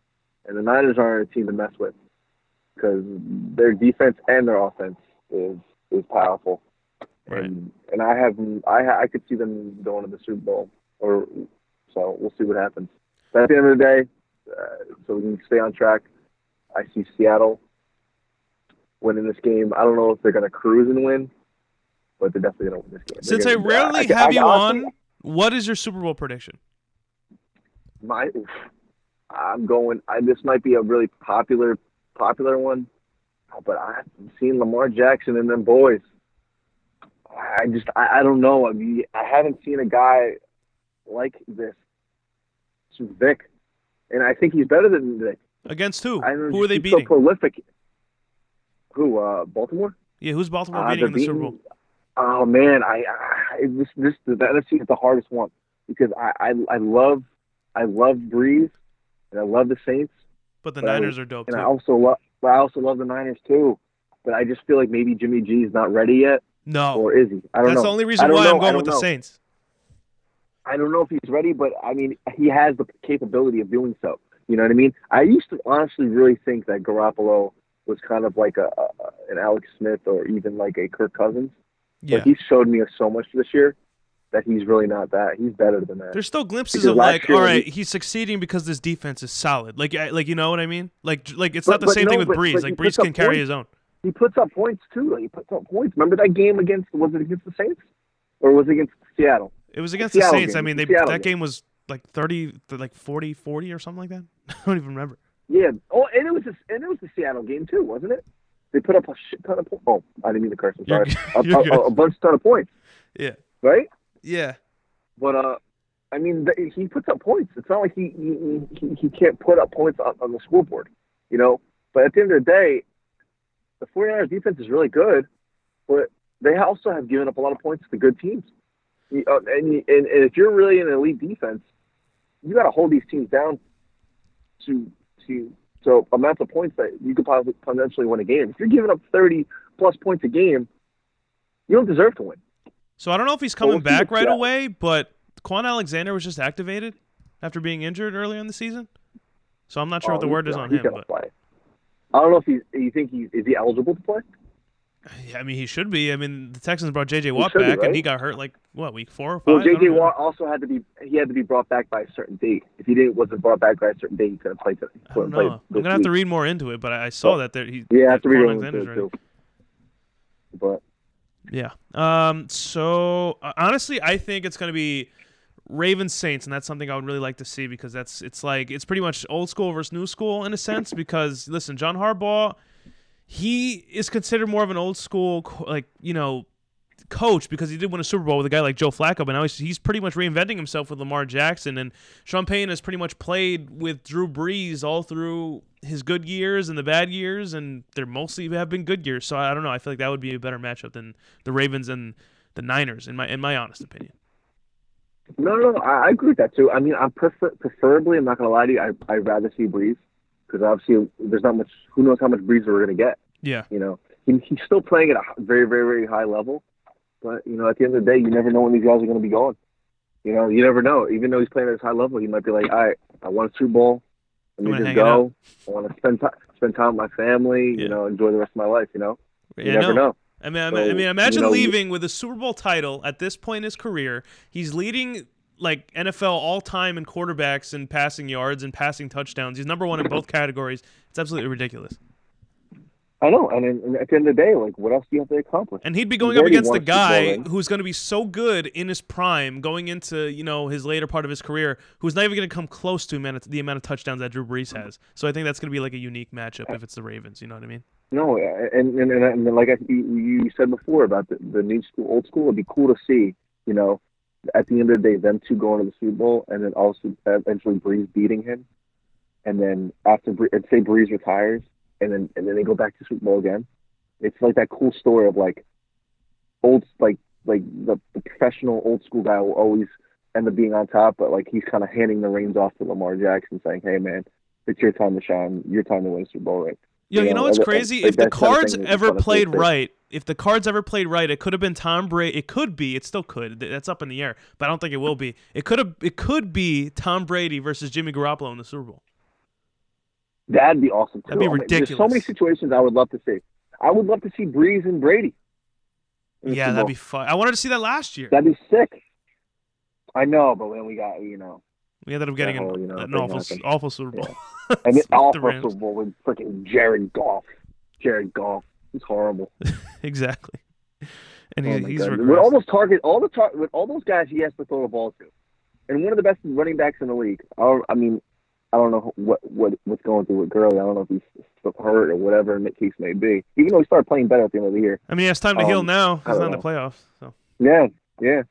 And the Niners aren't a team to mess with because their defense and their offense is is powerful. Right. And and I have I I could see them going to the Super Bowl, or so we'll see what happens. But at the end of the day, uh, so we can stay on track. I see Seattle winning this game. I don't know if they're going to cruise and win, but they're definitely going to win this game. Since I gonna- rarely I- have I- you honestly, on, what is your Super Bowl prediction? my I'm going. I, this might be a really popular popular one, but I've seen Lamar Jackson and them boys. I just I, I don't know. I mean, I haven't seen a guy like this since Vic, and I think he's better than Vic. Against who? I don't Who are they beating? So prolific. Who? Uh, Baltimore. yeah, who's Baltimore Uh, beating in the they're Super Bowl? Oh man, I, I this this the NFC is the hardest one because I, I I love I love Brees and I love the Saints But the but Niners would- are dope and too. I also love but I also love the Niners too. But I just feel like maybe Jimmy G is not ready yet, no, or is he? I don't that's know. the only reason why know. I'm going with the. Saints. I don't know if he's ready, but I mean he has the capability of doing so. You know what I mean? I used to honestly really think that Garoppolo was kind of like a, a an Alex Smith or even like a Kirk Cousins. Yeah, But he's showed me so much this year that he's really not that. He's better than that. there's still glimpses Because of like, all right, he- he's succeeding because this defense is solid. Like, like you know what I mean? Like, like it's But- not the same no, thing with but- Brees. but like he Brees can carry points. his own. He puts up points too. He puts up points. Remember that game against was it against the Saints or was it against Seattle? It was against Seattle the Saints. game. I mean, they that game. game was like 30, like 40, 40 or something like that. I don't even remember. Yeah. Oh, and it was a, and it was the Seattle game too, wasn't it? They put up a shit ton of points. Oh, I didn't mean to curse. I'm sorry. A, You're a, a, a bunch ton of points, Yeah, right? yeah. But uh, I mean, th- he puts up points. It's not like he he, he, he can't put up points on, on the scoreboard, you know. But at the end of the day, the 49ers defense is really good, but they also have given up a lot of points to good teams. You- uh, and, and and if you're really an elite defense, you got to hold these teams down to to so amounts of points that you could possibly potentially win a game. If you're giving up 30 plus points a game, you don't deserve to win. So I don't know if he's coming back right away, but Kwon Alexander was just activated after being injured earlier in the season. So I'm not sure Oh, what the word is on him, but play. I don't know if he's. You think he is he eligible to play? yeah, I mean he should be. I mean the Texans brought J.J. Watt should be, back, and he got hurt like what week four or five. Well, J.J. Watt also had to be. He had to be brought back by a certain date. If he didn't wasn't brought back by a certain date, he couldn't play. To, I don't know. I'm gonna have to read more into it, but I I saw that there he Yeah, I have to read Quan it too. But Yeah. Um. So uh, honestly, I think it's gonna be Ravens Saints, and that's something I would really like to see because that's it's like it's pretty much old school versus new school in a sense. Because listen, John Harbaugh, he is considered more of an old school like you know coach because he did win a Super Bowl with a guy like Joe Flacco, but now he's, he's pretty much reinventing himself with Lamar Jackson, and Sean Payton has pretty much played with Drew Brees all through his good years and the bad years, and they're mostly have been good years. So I don't know. I feel like that would be a better matchup than the Ravens and the Niners, in my in my honest opinion. No, no, I, I agree with that too. I mean, I'm prefer preferably, I'm not gonna lie to you, I I'd rather see Brees because obviously there's not much. Who knows how much Brees we're gonna get? Yeah. You know, he, he's still playing at a very, very, very high level, but you know, at the end of the day, you never know when these guys are gonna be going. You know, you never know. Even though he's playing at this high level, he might be like, "All right, I want a Super Bowl. Let me just go. I want to spend time, spend time with my family. Yeah. You know, enjoy the rest of my life. You know, you yeah, never no. know." I mean, so, I mean, imagine you know, leaving with a Super Bowl title at this point in his career. He's leading like NFL all time in quarterbacks and passing yards and passing touchdowns. He's number one in both categories. It's absolutely ridiculous. I know, and, and, at the end of the day, like, what else do you have to accomplish? And he'd be going up against a guy who's going to be so good in his prime, going into you know his later part of his career, who's not even going to come close to the amount of touchdowns that Drew Brees has. So I think that's going to be like a unique matchup if it's the Ravens. You know what I mean? No, and and, and, and like I, you said before about the, the new school, old school, it'd be cool to see. You know, at the end of the day, them two going to the Super Bowl, and then also eventually Brees beating him, and then after say Brees retires and then and then they go back to Super Bowl again. It's like that cool story of like old like like the, the professional old school guy will always end up being on top, but like he's kind of handing the reins off to Lamar Jackson, saying, "Hey man, it's your time to shine. Your time to win Super Bowl ring." Yo, you, you know, know what's crazy? If the cards ever played right, if the cards ever played right, it could have been Tom Brady. It could be. It still could. That's up in the air, but I don't think it will be. It could have. It could be Tom Brady versus Jimmy Garoppolo in the Super Bowl. That'd be awesome. Too. That'd be ridiculous. There's so many situations I would love to see. I would love to see Brees and Brady. Yeah, that'd be fun. I wanted to see that last year. That'd be sick. I know, but then we got you know. We ended up getting whole, an, you know, an awful, happened. awful Super Bowl. Yeah. and an awful Super Bowl with freaking Jared Goff. Jared Goff. He's horrible. exactly. And he, oh he's with all those target, all the tar- with all those guys he has to throw the ball to, and one of the best running backs in the league. I, I mean, I don't know what what what's going through with Gurley. I don't know if he's hurt or whatever the case may be. Even though he started playing better at the end of the year. I mean, it's time to um, heal now. He's not in the playoffs. So. Yeah, yeah.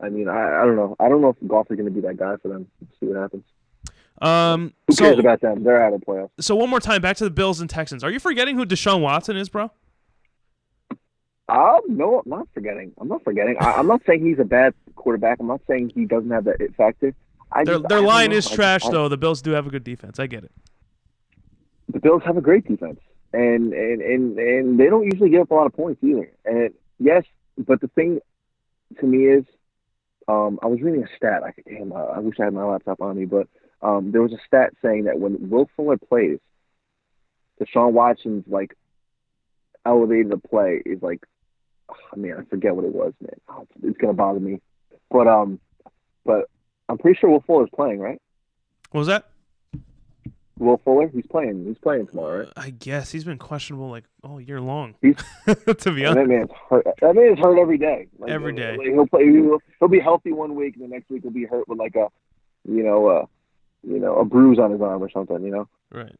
I mean, I, I don't know. I don't know if Goff is going to be that guy for them. Let's see what happens. Um, who so, cares about them? They're out of the playoffs. So one more time, back to the Bills and Texans. Are you forgetting who Deshaun Watson is, bro? Um, no, I'm not forgetting. I'm not forgetting. I, I'm not saying he's a bad quarterback. I'm not saying he doesn't have that it factor. I their just, their line is trash I, though. The Bills do have a good defense. I get it. The Bills have a great defense, and and and and they don't usually give up a lot of points either. And yes, but the thing to me is, um, I was reading a stat. I damn, I, I wish I had my laptop on me, but um, there was a stat saying that when Will Fuller plays, Deshaun Watson's like elevated the play is like, oh, man, I forget what it was, man. Oh, it's, it's gonna bother me, but um, but I'm pretty sure Will Fuller's playing, right? What was that? Will Fuller, he's playing. He's playing tomorrow, right? I guess he's been questionable like all year long. He's, to be honest, that man's hurt. That man's hurt every day. Like, every day. Like he'll play. He'll, he'll, be healthy one week, and the next week he'll be hurt with like a, you know, uh, you know, a bruise on his arm or something. You know. Right.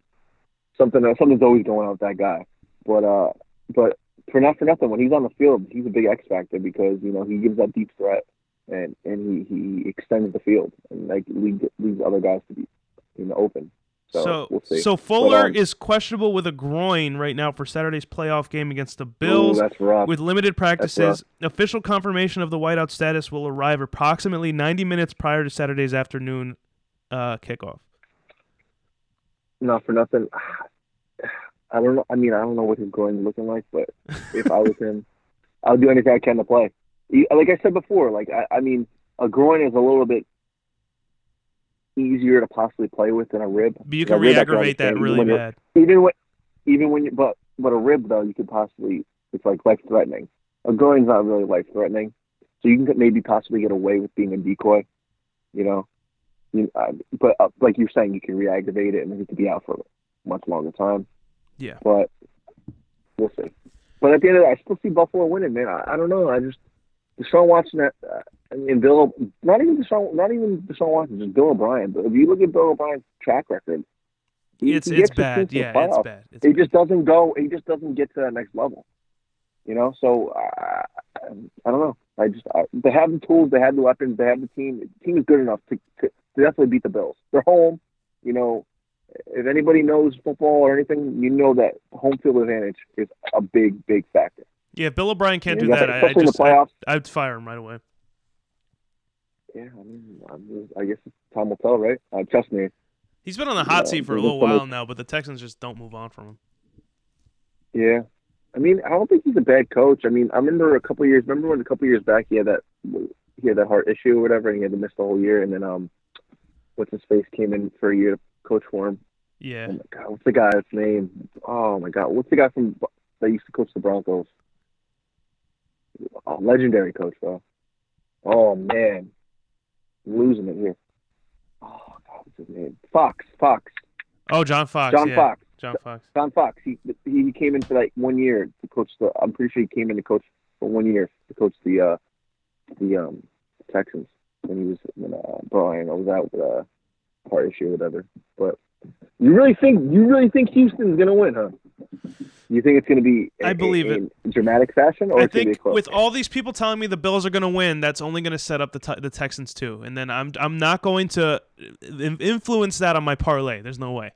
Something. Uh, something's always going on with that guy. But uh, but for not for nothing, when he's on the field, he's a big X factor because you know he gives that deep threat and and he, he extends the field and like leaves leaves other guys to be in the open. So so, we'll so Fuller but, um, is questionable with a groin right now for Saturday's playoff game against the Bills. Ooh, with limited practices, official confirmation of the whiteout status will arrive approximately 90 minutes prior to Saturday's afternoon uh, kickoff. Not for nothing. I don't know. I mean, I don't know what his groin is looking like, but if I was him, I would do anything I can to play like I said before, like I, I mean, a groin is a little bit easier to possibly play with than a rib. But you can re-aggravate that really bad. Even when, even when you, but but a rib though, you could possibly it's like life threatening. A groin's not really life threatening, so you can maybe possibly get away with being a decoy. You know, you, uh, but uh, like you're saying, you can re-aggravate it and it could be out for a much longer time. Yeah, but we'll see. But at the end of the day, I still see Buffalo winning, man. I, I don't know. I just Deshaun Watson, uh, I mean, Bill, not even Deshaun, not even Deshaun Watson, just Bill O'Brien. But if you look at Bill O'Brien's track record, he, it's he it's bad. Yeah, it's bad. It's he bad. just doesn't go. He just doesn't get to that next level. You know, so uh, I don't know. I just I, they have the tools, they have the weapons, they have the team. The team is good enough to, to, to definitely beat the Bills. They're home. You know, if anybody knows football or anything, you know that home field advantage is a big, big factor. Yeah, if Bill O'Brien can't do that, I, I just I, I'd fire him right away. Yeah, I mean, I guess time will tell, right? Uh, trust me. He's been on the hot yeah, seat for a little while now, but the Texans just don't move on from him. Yeah, I mean, I don't think he's a bad coach. I mean, I remember a couple years. Remember when a couple years back he had that he had that heart issue or whatever, and he had to miss the whole year, and then um, what's his face came in for a year to coach for him. Yeah. Oh my God, what's the guy's name? Oh my God, what's the guy from that used to coach the Broncos? Oh, legendary coach, though. Oh man, I'm losing it here. Oh God, what's his name? Fox. Fox. Oh, John Fox. John yeah. Fox. John Fox. John Fox. He he came in for like one year to coach the. I'm pretty sure he came in to coach for one year to coach the uh the um Texans when he was when uh Brian was out with a heart issue or whatever. But you really think you really think Houston's gonna win, huh? You think it's going to be? I believe it. dramatic fashion, or I think with all these people telling me the Bills are going to win, that's only going to set up the t- the Texans too. And then I'm I'm not going to influence that on my parlay. There's no way.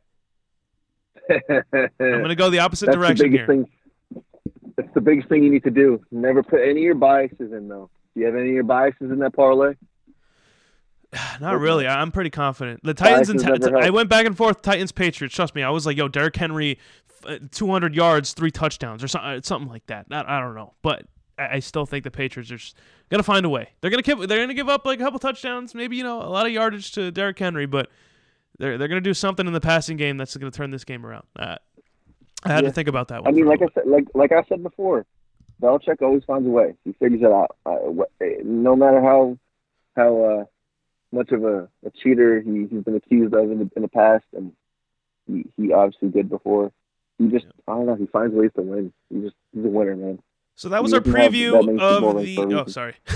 I'm going to go the opposite that's direction the here. Thing. That's the biggest thing you need to do. Never put any of your biases in, though. Do you have any of your biases in that parlay? Not really. I'm pretty confident. The Titans and I went back and forth. Titans Patriots. Trust me, I was like, yo, Derrick Henry, uh, 200 yards, three touchdowns, or something, uh, something like that. I, I don't know, but I, I still think the Patriots are gonna find a way. They're gonna give. They're gonna give up like a couple touchdowns, maybe you know a lot of yardage to Derrick Henry, but they're they're gonna do something in the passing game that's gonna turn this game around. Uh, I had yeah. to think about that. One. I mean, like I said, like like I said before, Belichick always finds a way. He figures it out. Uh, eh, no matter how how uh, much of a, a cheater he, he's been accused of in the, in the past, and he, he obviously did before. He just, yeah. I don't know, he finds ways to win. He just, he's a winner, man. So that was our preview of the. Oh, sorry.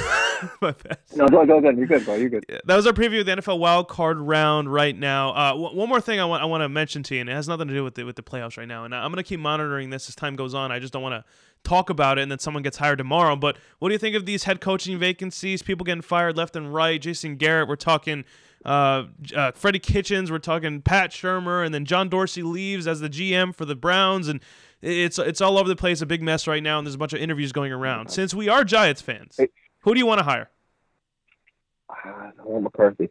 My bad. No, go, go, go. You're good, bro. You're good. Yeah, that was our preview of the NFL wild card round right now. Uh, w- one more thing I want I want to mention to you, and it has nothing to do with the with the playoffs right now. And I'm going to keep monitoring this as time goes on. I just don't want to talk about it and then someone gets hired tomorrow. But what do you think of these head coaching vacancies? People getting fired left and right. Jason Garrett, we're talking uh, uh, Freddie Kitchens, we're talking Pat Shurmur, and then John Dorsey leaves as the GM for the Browns, and it's it's all over the place, a big mess right now, and there's a bunch of interviews going around. Since we are Giants fans, who do you want to hire? Uh, I want McCarthy.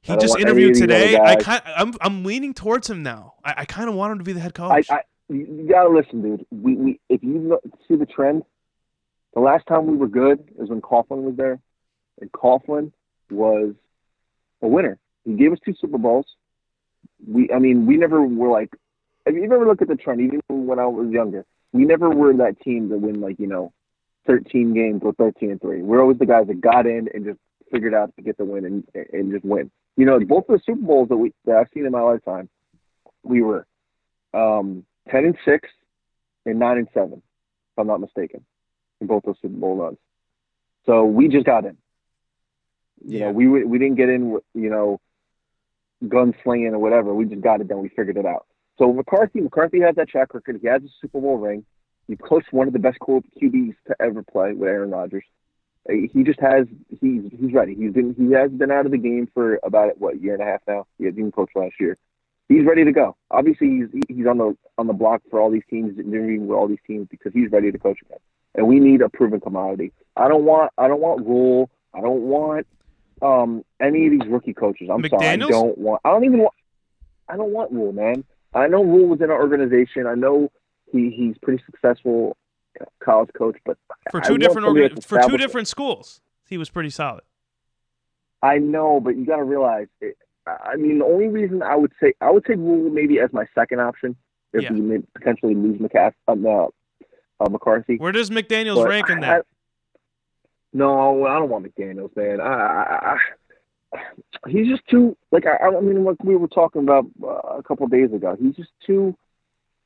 He just interviewed today. I kind, I'm I'm leaning towards him now. I, I kind of want him to be the head coach. I, I, you gotta listen, dude. We, we if you look, see the trend, the last time we were good is when Coughlin was there, and Coughlin was a winner. He gave us two Super Bowls. We, I mean, we never were like. If you ever look at the trend, even when I was younger, we never were that team that win like you know, 13 games or 13 and three. We're always the guys that got in and just figured out to get the win and and just win. You know, both of the Super Bowls that we that I've seen in my lifetime, we were um, ten and six and nine and seven, if I'm not mistaken, in both those Super Bowl runs. So we just got in. You yeah. know, we we didn't get in, you know, gunslinging or whatever. We just got it done. We figured it out. So McCarthy, McCarthy has that track record. He has a Super Bowl ring. He coached one of the best QBs to ever play with Aaron Rodgers. He just has he's he's ready. He's been he has been out of the game for about what a year and a half now. He didn't coach last year he's ready to go. Obviously, he's he's on the on the block for all these teams, interviewing with all these teams because he's ready to coach again. And we need a proven commodity. I don't want I don't want Rhule. I don't want um any of these rookie coaches. I'm McDaniels? sorry. I don't want. I don't even want. I don't want Rhule, man. I know Rhule was in our organization. I know he he's pretty successful college coach, but for two different orga- for two different schools, he was pretty solid. I know, but you got to realize it, I mean, the only reason I would say I would take Rhule maybe as my second option if yeah. we potentially lose McCaff, um, uh, uh, McCarthy. Where does McDaniels but rank in that? I, no, I don't want McDaniels, man. I, I, he's just too like I, I mean, like we were talking about uh, a couple days ago. He's just too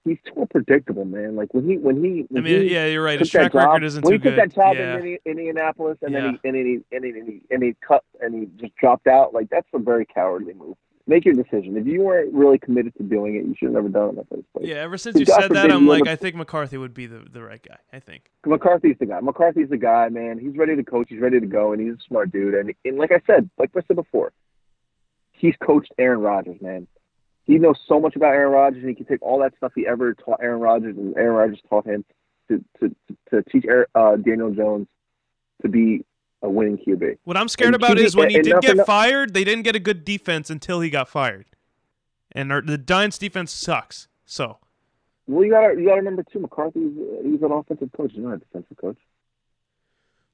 he's too unpredictable, man. Like when he when he when I mean, he yeah, you're right. His track job, record isn't when too good. When he took that job yeah. in, in Indianapolis and yeah. then he and then he and he, and he and he cut and he just dropped out, like that's a very cowardly move. Make your decision. If you weren't really committed to doing it, you should have never done it in the first place. Yeah, ever since you God said that, I'm like, I think McCarthy would be the, the right guy. I think McCarthy's the guy. McCarthy's the guy, man. He's ready to coach. He's ready to go, and he's a smart dude. And and like I said, like I said before, he's coached Aaron Rodgers, man. he knows so much about Aaron Rodgers, and he can take all that stuff he ever taught Aaron Rodgers, and Aaron Rodgers taught him to to to teach uh, Daniel Jones to be a winning QB. What I'm scared And about QB is when he and did get fired, they didn't get a good defense until he got fired, and our, the Giants' defense sucks. So Well, you gotta you gotta remember too. McCarthy's he's an offensive coach, he's not a defensive coach.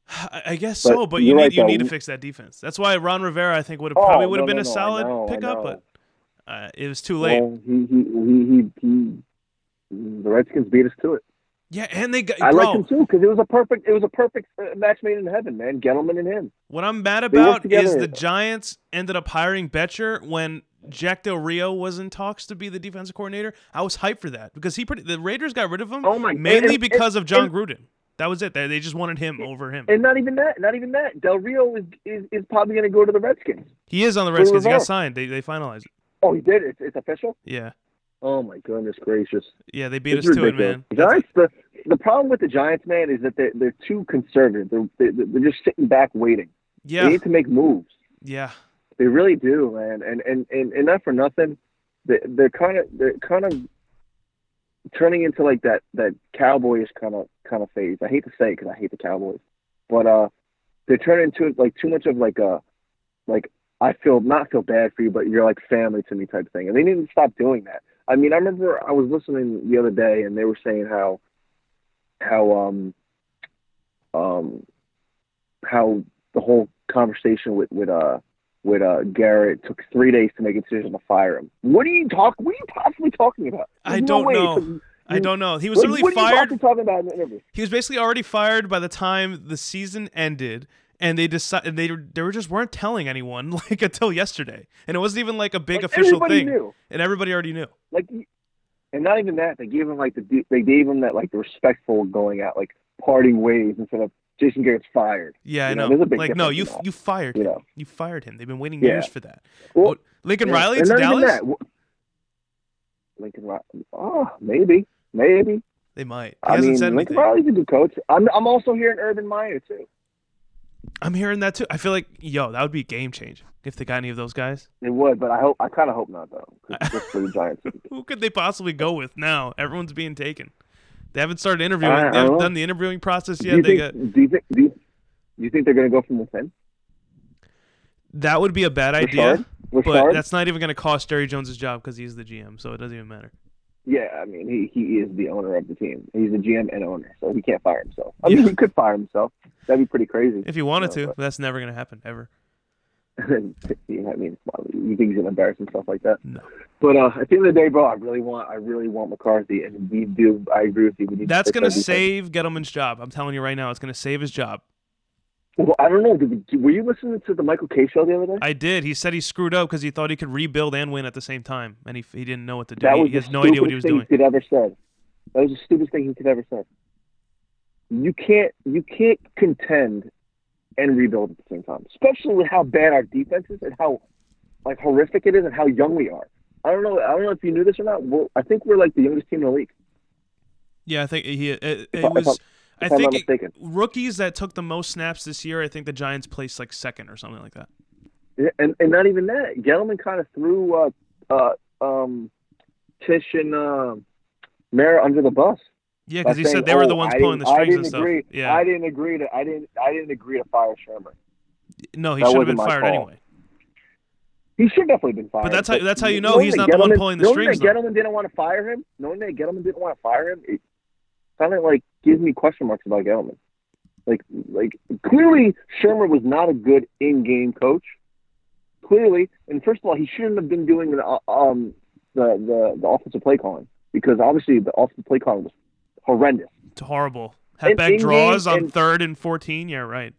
I I guess But so, but you need right, you though. need to fix that defense. That's why Ron Rivera, I think, would have Oh, probably would have no, been no, a no, solid pickup, but uh, it was too late. Well, he he he he, he the Redskins beat us to it. Yeah, and they got I bro. liked him too because it was a perfect it was a perfect uh, match made in heaven, man. Gettleman and him. What I'm mad about is the Giants ended up hiring Bettcher when Jack Del Rio was in talks to be the defensive coordinator. I was hyped for that because he pretty, the Raiders got rid of him Oh my- mainly and- because and- of John and- Gruden. That was it. They, they just wanted him over him. And not even that, not even that. Del Rio is is, is probably going to go to the Redskins. He is on the Redskins. He got signed. They they finalized it. Oh, he did. It's, it's official. Yeah, Oh my goodness gracious! yeah. They beat It's us to it, man. The Giants. The the problem with the Giants, man, is that they're they're too conservative. They're they're, they're just sitting back waiting. Yeah, They need to make moves. yeah. They really do, man. And and and, and not for nothing, they, they're kind of they're kind of turning into like that that Cowboys kind of kind of phase. I hate to say it because I hate the Cowboys, but uh, they're turning into like too much of like a like I feel not feel bad for you, but you're like family to me type thing. And they need to stop doing that. I mean, I remember I was listening the other day, and they were saying how how um um how the whole conversation with with uh with uh Garrett took three days to make a decision to fire him. What are you talk? What are you possibly talking about? I There's no don't it know. I don't know. He was literally what are you fired. talking about in the interview? He was basically already fired by the time the season ended, and they decided they they were just weren't telling anyone like until yesterday, and it wasn't even like a big Like, official thing, Knew. and everybody already knew. Like, and not even that. They gave him like the they gave him that like the respectful going out, like parting ways instead of Jason Garrett's fired. Yeah, I know, know. a big like no, you you fired You him. know. You fired him. They've been waiting Yeah. years for that. Well, Oh, Lincoln Yeah, Riley to Dallas. Lincoln Riley. Oh, maybe, maybe. They might. He I hasn't mean, said Lincoln anything. Riley's a good coach. I'm I'm also hearing Urban Meyer too. I'm hearing that too. I feel like yo, that would be game changing if they got any of those guys. It would, but I hope I kind of hope not though. just for the Giants. Who could they possibly go with now? Everyone's being taken. They haven't started interviewing. I- I they haven't know. done the interviewing process do yet. you They think? got Do you think? Do you, do you think they're going to go from within? that would be a bad idea. Richard? But that's not even going to cost Jerry Jones' job because he's the GM, so it doesn't even matter. Yeah, I mean, he he is the owner of the team. He's the GM and owner, so he can't fire himself. I mean, Yeah. he could fire himself. That'd be pretty crazy. If he wanted No, to, but that's never going to happen ever. yeah, I mean, you think he's gonna embarrass himself like that? No. But uh, at the end of the day, bro, I really want, I really want McCarthy, and we do. I agree with you. We need That's to going to fix save Gettleman's job. I'm telling you right now, it's going to save his job. Well, I don't know. Did, we- were you listening to the Michael Kay show the other day? I did. He said he screwed up because he thought he could rebuild and win at the same time, and he, he didn't know what to do. that was he the has no idea what he was stupidest thing doing. he could ever said. That was the stupidest thing he could ever said. You can't, you can't contend and rebuild at the same time, especially with how bad our defense is and how like horrific it is and how young we are. I don't know. I don't know if you knew this or not. We're, I think we're like the youngest team in the league. Yeah, I think he. It, it If I- if was. I think it- rookies that took the most snaps this year. I think the Giants placed like second or something like that. Yeah, and and not even that. Gettleman kind of threw uh, uh, um, Tisch and uh, Mara under the bus. Yeah, because he saying, said they were "Oh, the ones I pulling the strings and stuff. agree. Yeah, I didn't agree to. I didn't. I didn't agree to fire Shurmur. no, he should have been fired call. anyway. He should definitely been fired. But that's how- that's how you know he's that not the one pulling the knowing strings, That though. Gettleman didn't want to fire him. Knowing that Gettleman didn't want to fire him, it kind of like gives me question marks about Gettleman. Like, like clearly Shurmur was not a good in-game coach. Clearly, and first of all, he shouldn't have been doing the um the the, the offensive play calling because obviously the offensive play calling was horrendous. It's horrible. Had back draws on and- third and fourteen. Yeah, right.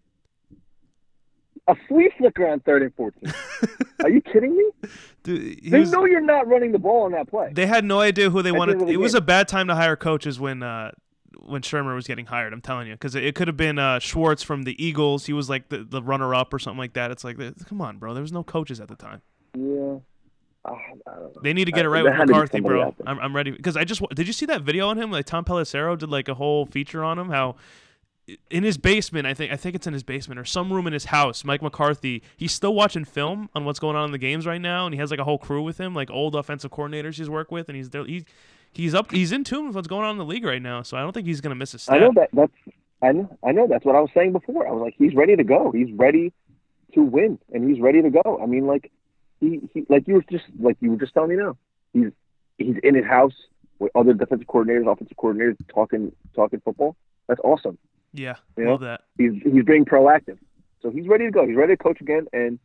A flea flicker on third and fourteen. Are you kidding me? Dude, he They was- know you're not running the ball on that play. they had no idea who they At wanted. the It was a bad time to hire coaches when uh, when Shurmur was getting hired. I'm telling you, because it, it could have been uh, Schwartz from the Eagles. He was like the, the runner up or something like that. It's like, come on, bro. There was no coaches at the time. yeah. Ah, I don't know. They need to get it Uh, right with had to be McCarthy, bro. I'm, I'm ready because I just did you see that video on him? Like Tom Pelissero did like a whole feature on him. How in his basement. I think I think it's in his basement or some room in his house. Mike McCarthy, he's still watching film on what's going on in the games right now, and he has like a whole crew with him, like old offensive coordinators he's worked with, and he's there. He's he's up. He's in tune with what's going on in the league right now. So I don't think he's gonna miss a step. I know that. That's I know. I know. That's what I was saying before. I was like, he's ready to go. He's ready to win, and he's ready to go. I mean, like he, he like you were just like you were just telling me now. He's he's in his house with other defensive coordinators, offensive coordinators talking talking football. That's awesome. Yeah, You love that. He's he's being proactive, so he's ready to go. He's ready to coach again, and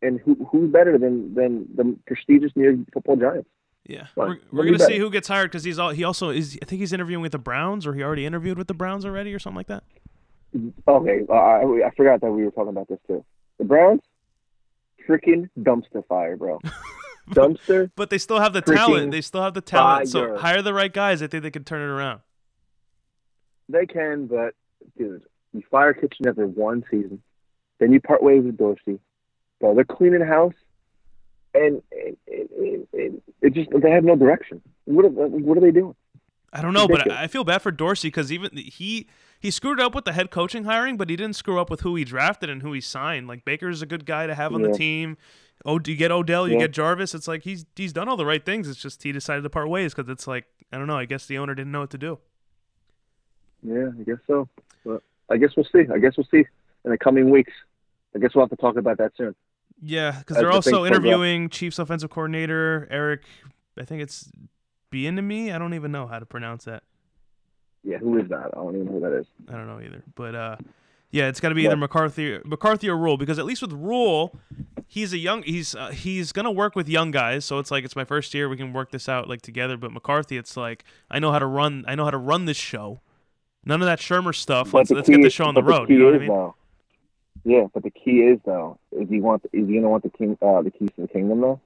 and who who's better than than the prestigious New York Football Giants? Yeah, Fine. we're, we're gonna see who gets hired because he's all he also is. I think he's interviewing with the Browns, or he already interviewed with the Browns already, or something like that. Okay, uh, I I forgot that we were talking about this too. The Browns, freaking dumpster fire, bro. dumpster. But they still have the talent. They still have the talent. So hire the right guys. I think they can turn it around. They can, but dude, you fire Kitchen after one season, then you part ways with Dorsey. Bro, they're cleaning house, and it, it, it, just they have no direction. What are, what are they doing? I don't know, but I feel bad for Dorsey because even he he screwed up with the head coaching hiring, but he didn't screw up with who he drafted and who he signed. Like Baker's a good guy to have on the team. Oh, do you get Odell? You Yeah. get Jarvis. It's like he's he's done all the right things. It's just he decided to part ways because it's like I don't know. I guess the owner didn't know what to do. Yeah, I guess so. But I guess we'll see. I guess we'll see in the coming weeks. I guess we'll have to talk about that soon. Yeah, because they're also interviewing Chiefs offensive coordinator Eric. I think it's Bieniemy. I don't even know how to pronounce that. Yeah, who is that? I don't even know who that is. I don't know either. But uh, yeah, it's got to be Yeah. either McCarthy, McCarthy or Rhule because at least with Rhule, he's a young. He's uh, he's gonna work with young guys, so it's like it's my first year. We can work this out like together. But McCarthy, it's like I know how to run. I know how to run this show. None of that Shurmur stuff. But Let's let's get the show on the road. You know what I mean? Though, yeah, but the key is though, is you want is you gonna want the king uh, the keys to the kingdom though?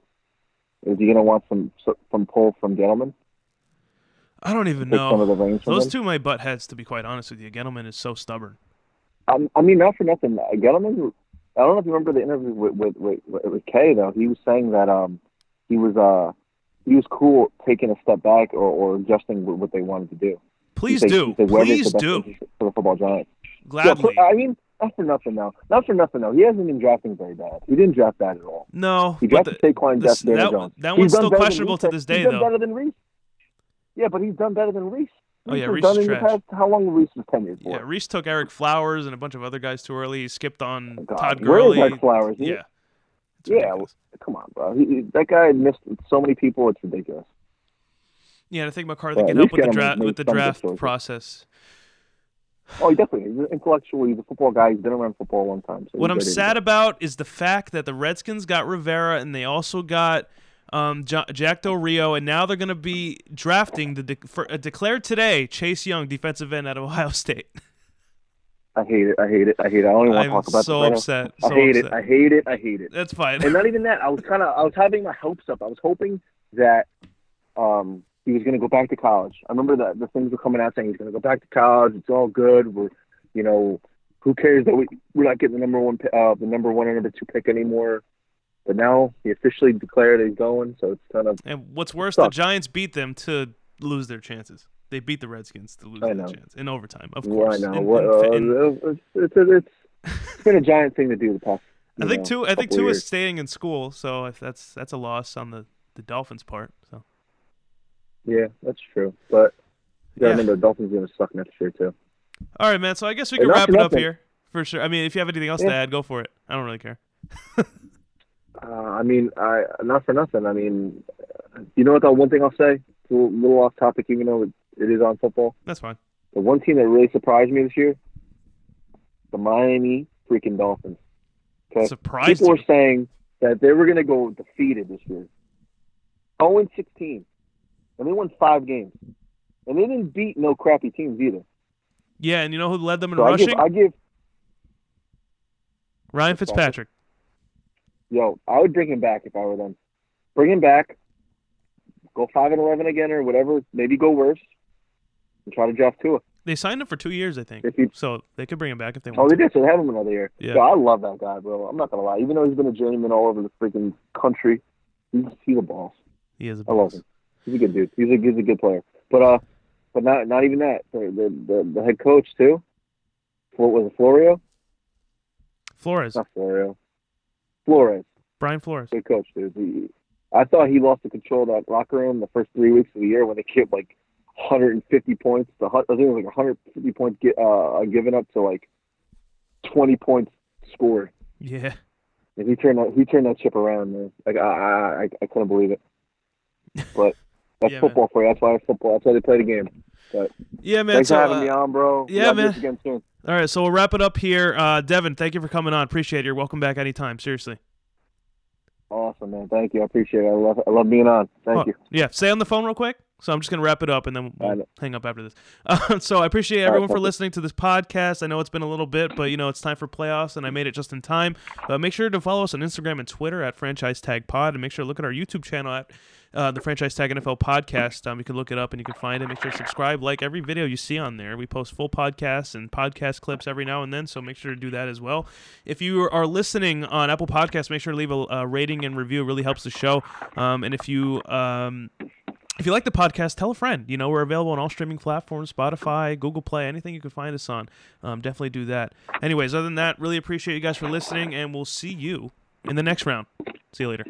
Is you gonna want some some pull from Gettleman? I don't even Take some of know. Those him? two might butt heads. To be quite honest with you, Gettleman is so stubborn. Um, I mean, not for nothing. uh, Gettleman. I don't know if you remember the interview with with with, with, Kay though. He was saying that um he was uh he was cool taking a step back or, or adjusting what they wanted to do. Please He said- do. he said, Please do. for the football giants. Gladly. for- I mean, not for nothing though. Not for nothing though. He hasn't been drafting very bad. He didn't draft bad at all. No, He drafted the, Saquon this- that, Jones. that one's done still questionable to this day, he's done though. better than Reese. Yeah, but he's done better than Reese. Oh, yeah, Reese done trash. past. How long Reese was tenured for? Yeah, Reese took Ereck Flowers and a bunch of other guys too early. He skipped on Oh, God, Todd Gurley. Ereck Flowers? He- Yeah. Yeah. Come on, bro. He, he- that guy missed so many people. It's ridiculous. Yeah, I think McCarthy Yeah, can help with the draft with the draft process. Oh, definitely. He's intellectual. He's a football guy. He's been around football a long time. So What I'm sad about is the fact that the Redskins got Rivera and they also got um, ja- Jack Del Rio, and now they're going to be drafting the de- for, uh, declared today Chase Young, defensive end out of Ohio State. I hate it. I hate it. I hate it. I don't even want to talk about so this right now. upset. I So hate upset. it. I hate it. I hate it. That's fine. and not even that. I was kind of. I was having my hopes up. I was hoping that um, he was going to go back to college. I remember that the things were coming out saying he's going to go back to college. It's all good. We're, you know, who cares that we we're not getting the number one, uh, the number one and number two pick anymore. But now he officially declared he's going, so it's kind of. And what's worse, the Giants beat them to lose their chances. They beat the Redskins to lose their chance in overtime, of course. I know. In- What, in- uh, it's, it's, it's, it's been a giant thing to do the past. I think know, two. I think two years. is staying in school, so if that's that's a loss on the the Dolphins' part. Yeah, that's true. But you gotta Yeah. remember the Dolphins are going to suck next year too. all right, man. So I guess we can wrap it up here for sure. I mean, if you have anything else to add, go for it. I don't really care. Uh, I mean, I not for nothing. I mean, you know what? The one thing I'll say, it's a little, off topic, even though it, it is on football. That's fine. The one team that really surprised me this year, the Miami freaking Dolphins. Okay, Surprised people were saying that they were going to go defeated this year. 0 and 16, and they won five games, and they didn't beat no crappy teams either. Yeah, and you know who led them in So I rushing? give, I give, Ryan Fitzpatrick. yo, I would bring him back if I were them. Bring him back. Go five and eleven again, or whatever. Maybe go worse, and try to draft Tua. They signed him for two years, I think. He, So they could bring him back if they want. oh, they did. So they have him another year. Yeah. Yo, I love that guy, bro. I'm not gonna lie. Even though he's been a journeyman all over the freaking country, he's he's a boss. He is a I love him. He's a good dude. He's a he's a good player. But uh, but not not even that. The the, the, the head coach too. What was it, Florio? Flores. Not Florio. Flores. Brian Flores. Good coach, dude. He, I thought he lost the control of that locker room the first three weeks of the year when they gave like 150 points. The I think it was like 150 points get, uh, given up to like 20 points scored. Yeah. And he turned that he turned that chip around, man. Like I I I couldn't believe it. But that's yeah, football man. for you. That's why it's football. That's why they play the game. But yeah, man. Thanks so, for having uh, me on, bro. Yeah, man. Again soon. All right, so we'll wrap it up here. Uh, Devin, thank you for coming on. Appreciate it. You're welcome back anytime. Seriously. Awesome, man. Thank you. I appreciate it. I love I love being on. Thank oh, you. Yeah, stay on the phone real quick. So I'm just gonna wrap it up and then we'll hang up after this. Uh, so I appreciate everyone for listening to this podcast. I know it's been a little bit, but you know it's time for playoffs, and I made it just in time. Uh, make sure to follow us on Instagram and Twitter at Franchise Tag Pod, and make sure to look at our YouTube channel at uh, the Franchise Tag NFL Podcast. Um, you can look it up and you can find it. Make sure to subscribe, like every video you see on there. We post full podcasts and podcast clips every now and then, so make sure to do that as well. If you are listening on Apple Podcasts, make sure to leave a, a rating and review. It really helps the show. Um, and if you um, if you like the podcast, tell a friend. You know, we're available on all streaming platforms Spotify, Google Play, anything you can find us on. Um, definitely do that. Anyways, other than that, really appreciate you guys for listening, and we'll see you in the next round. See you later.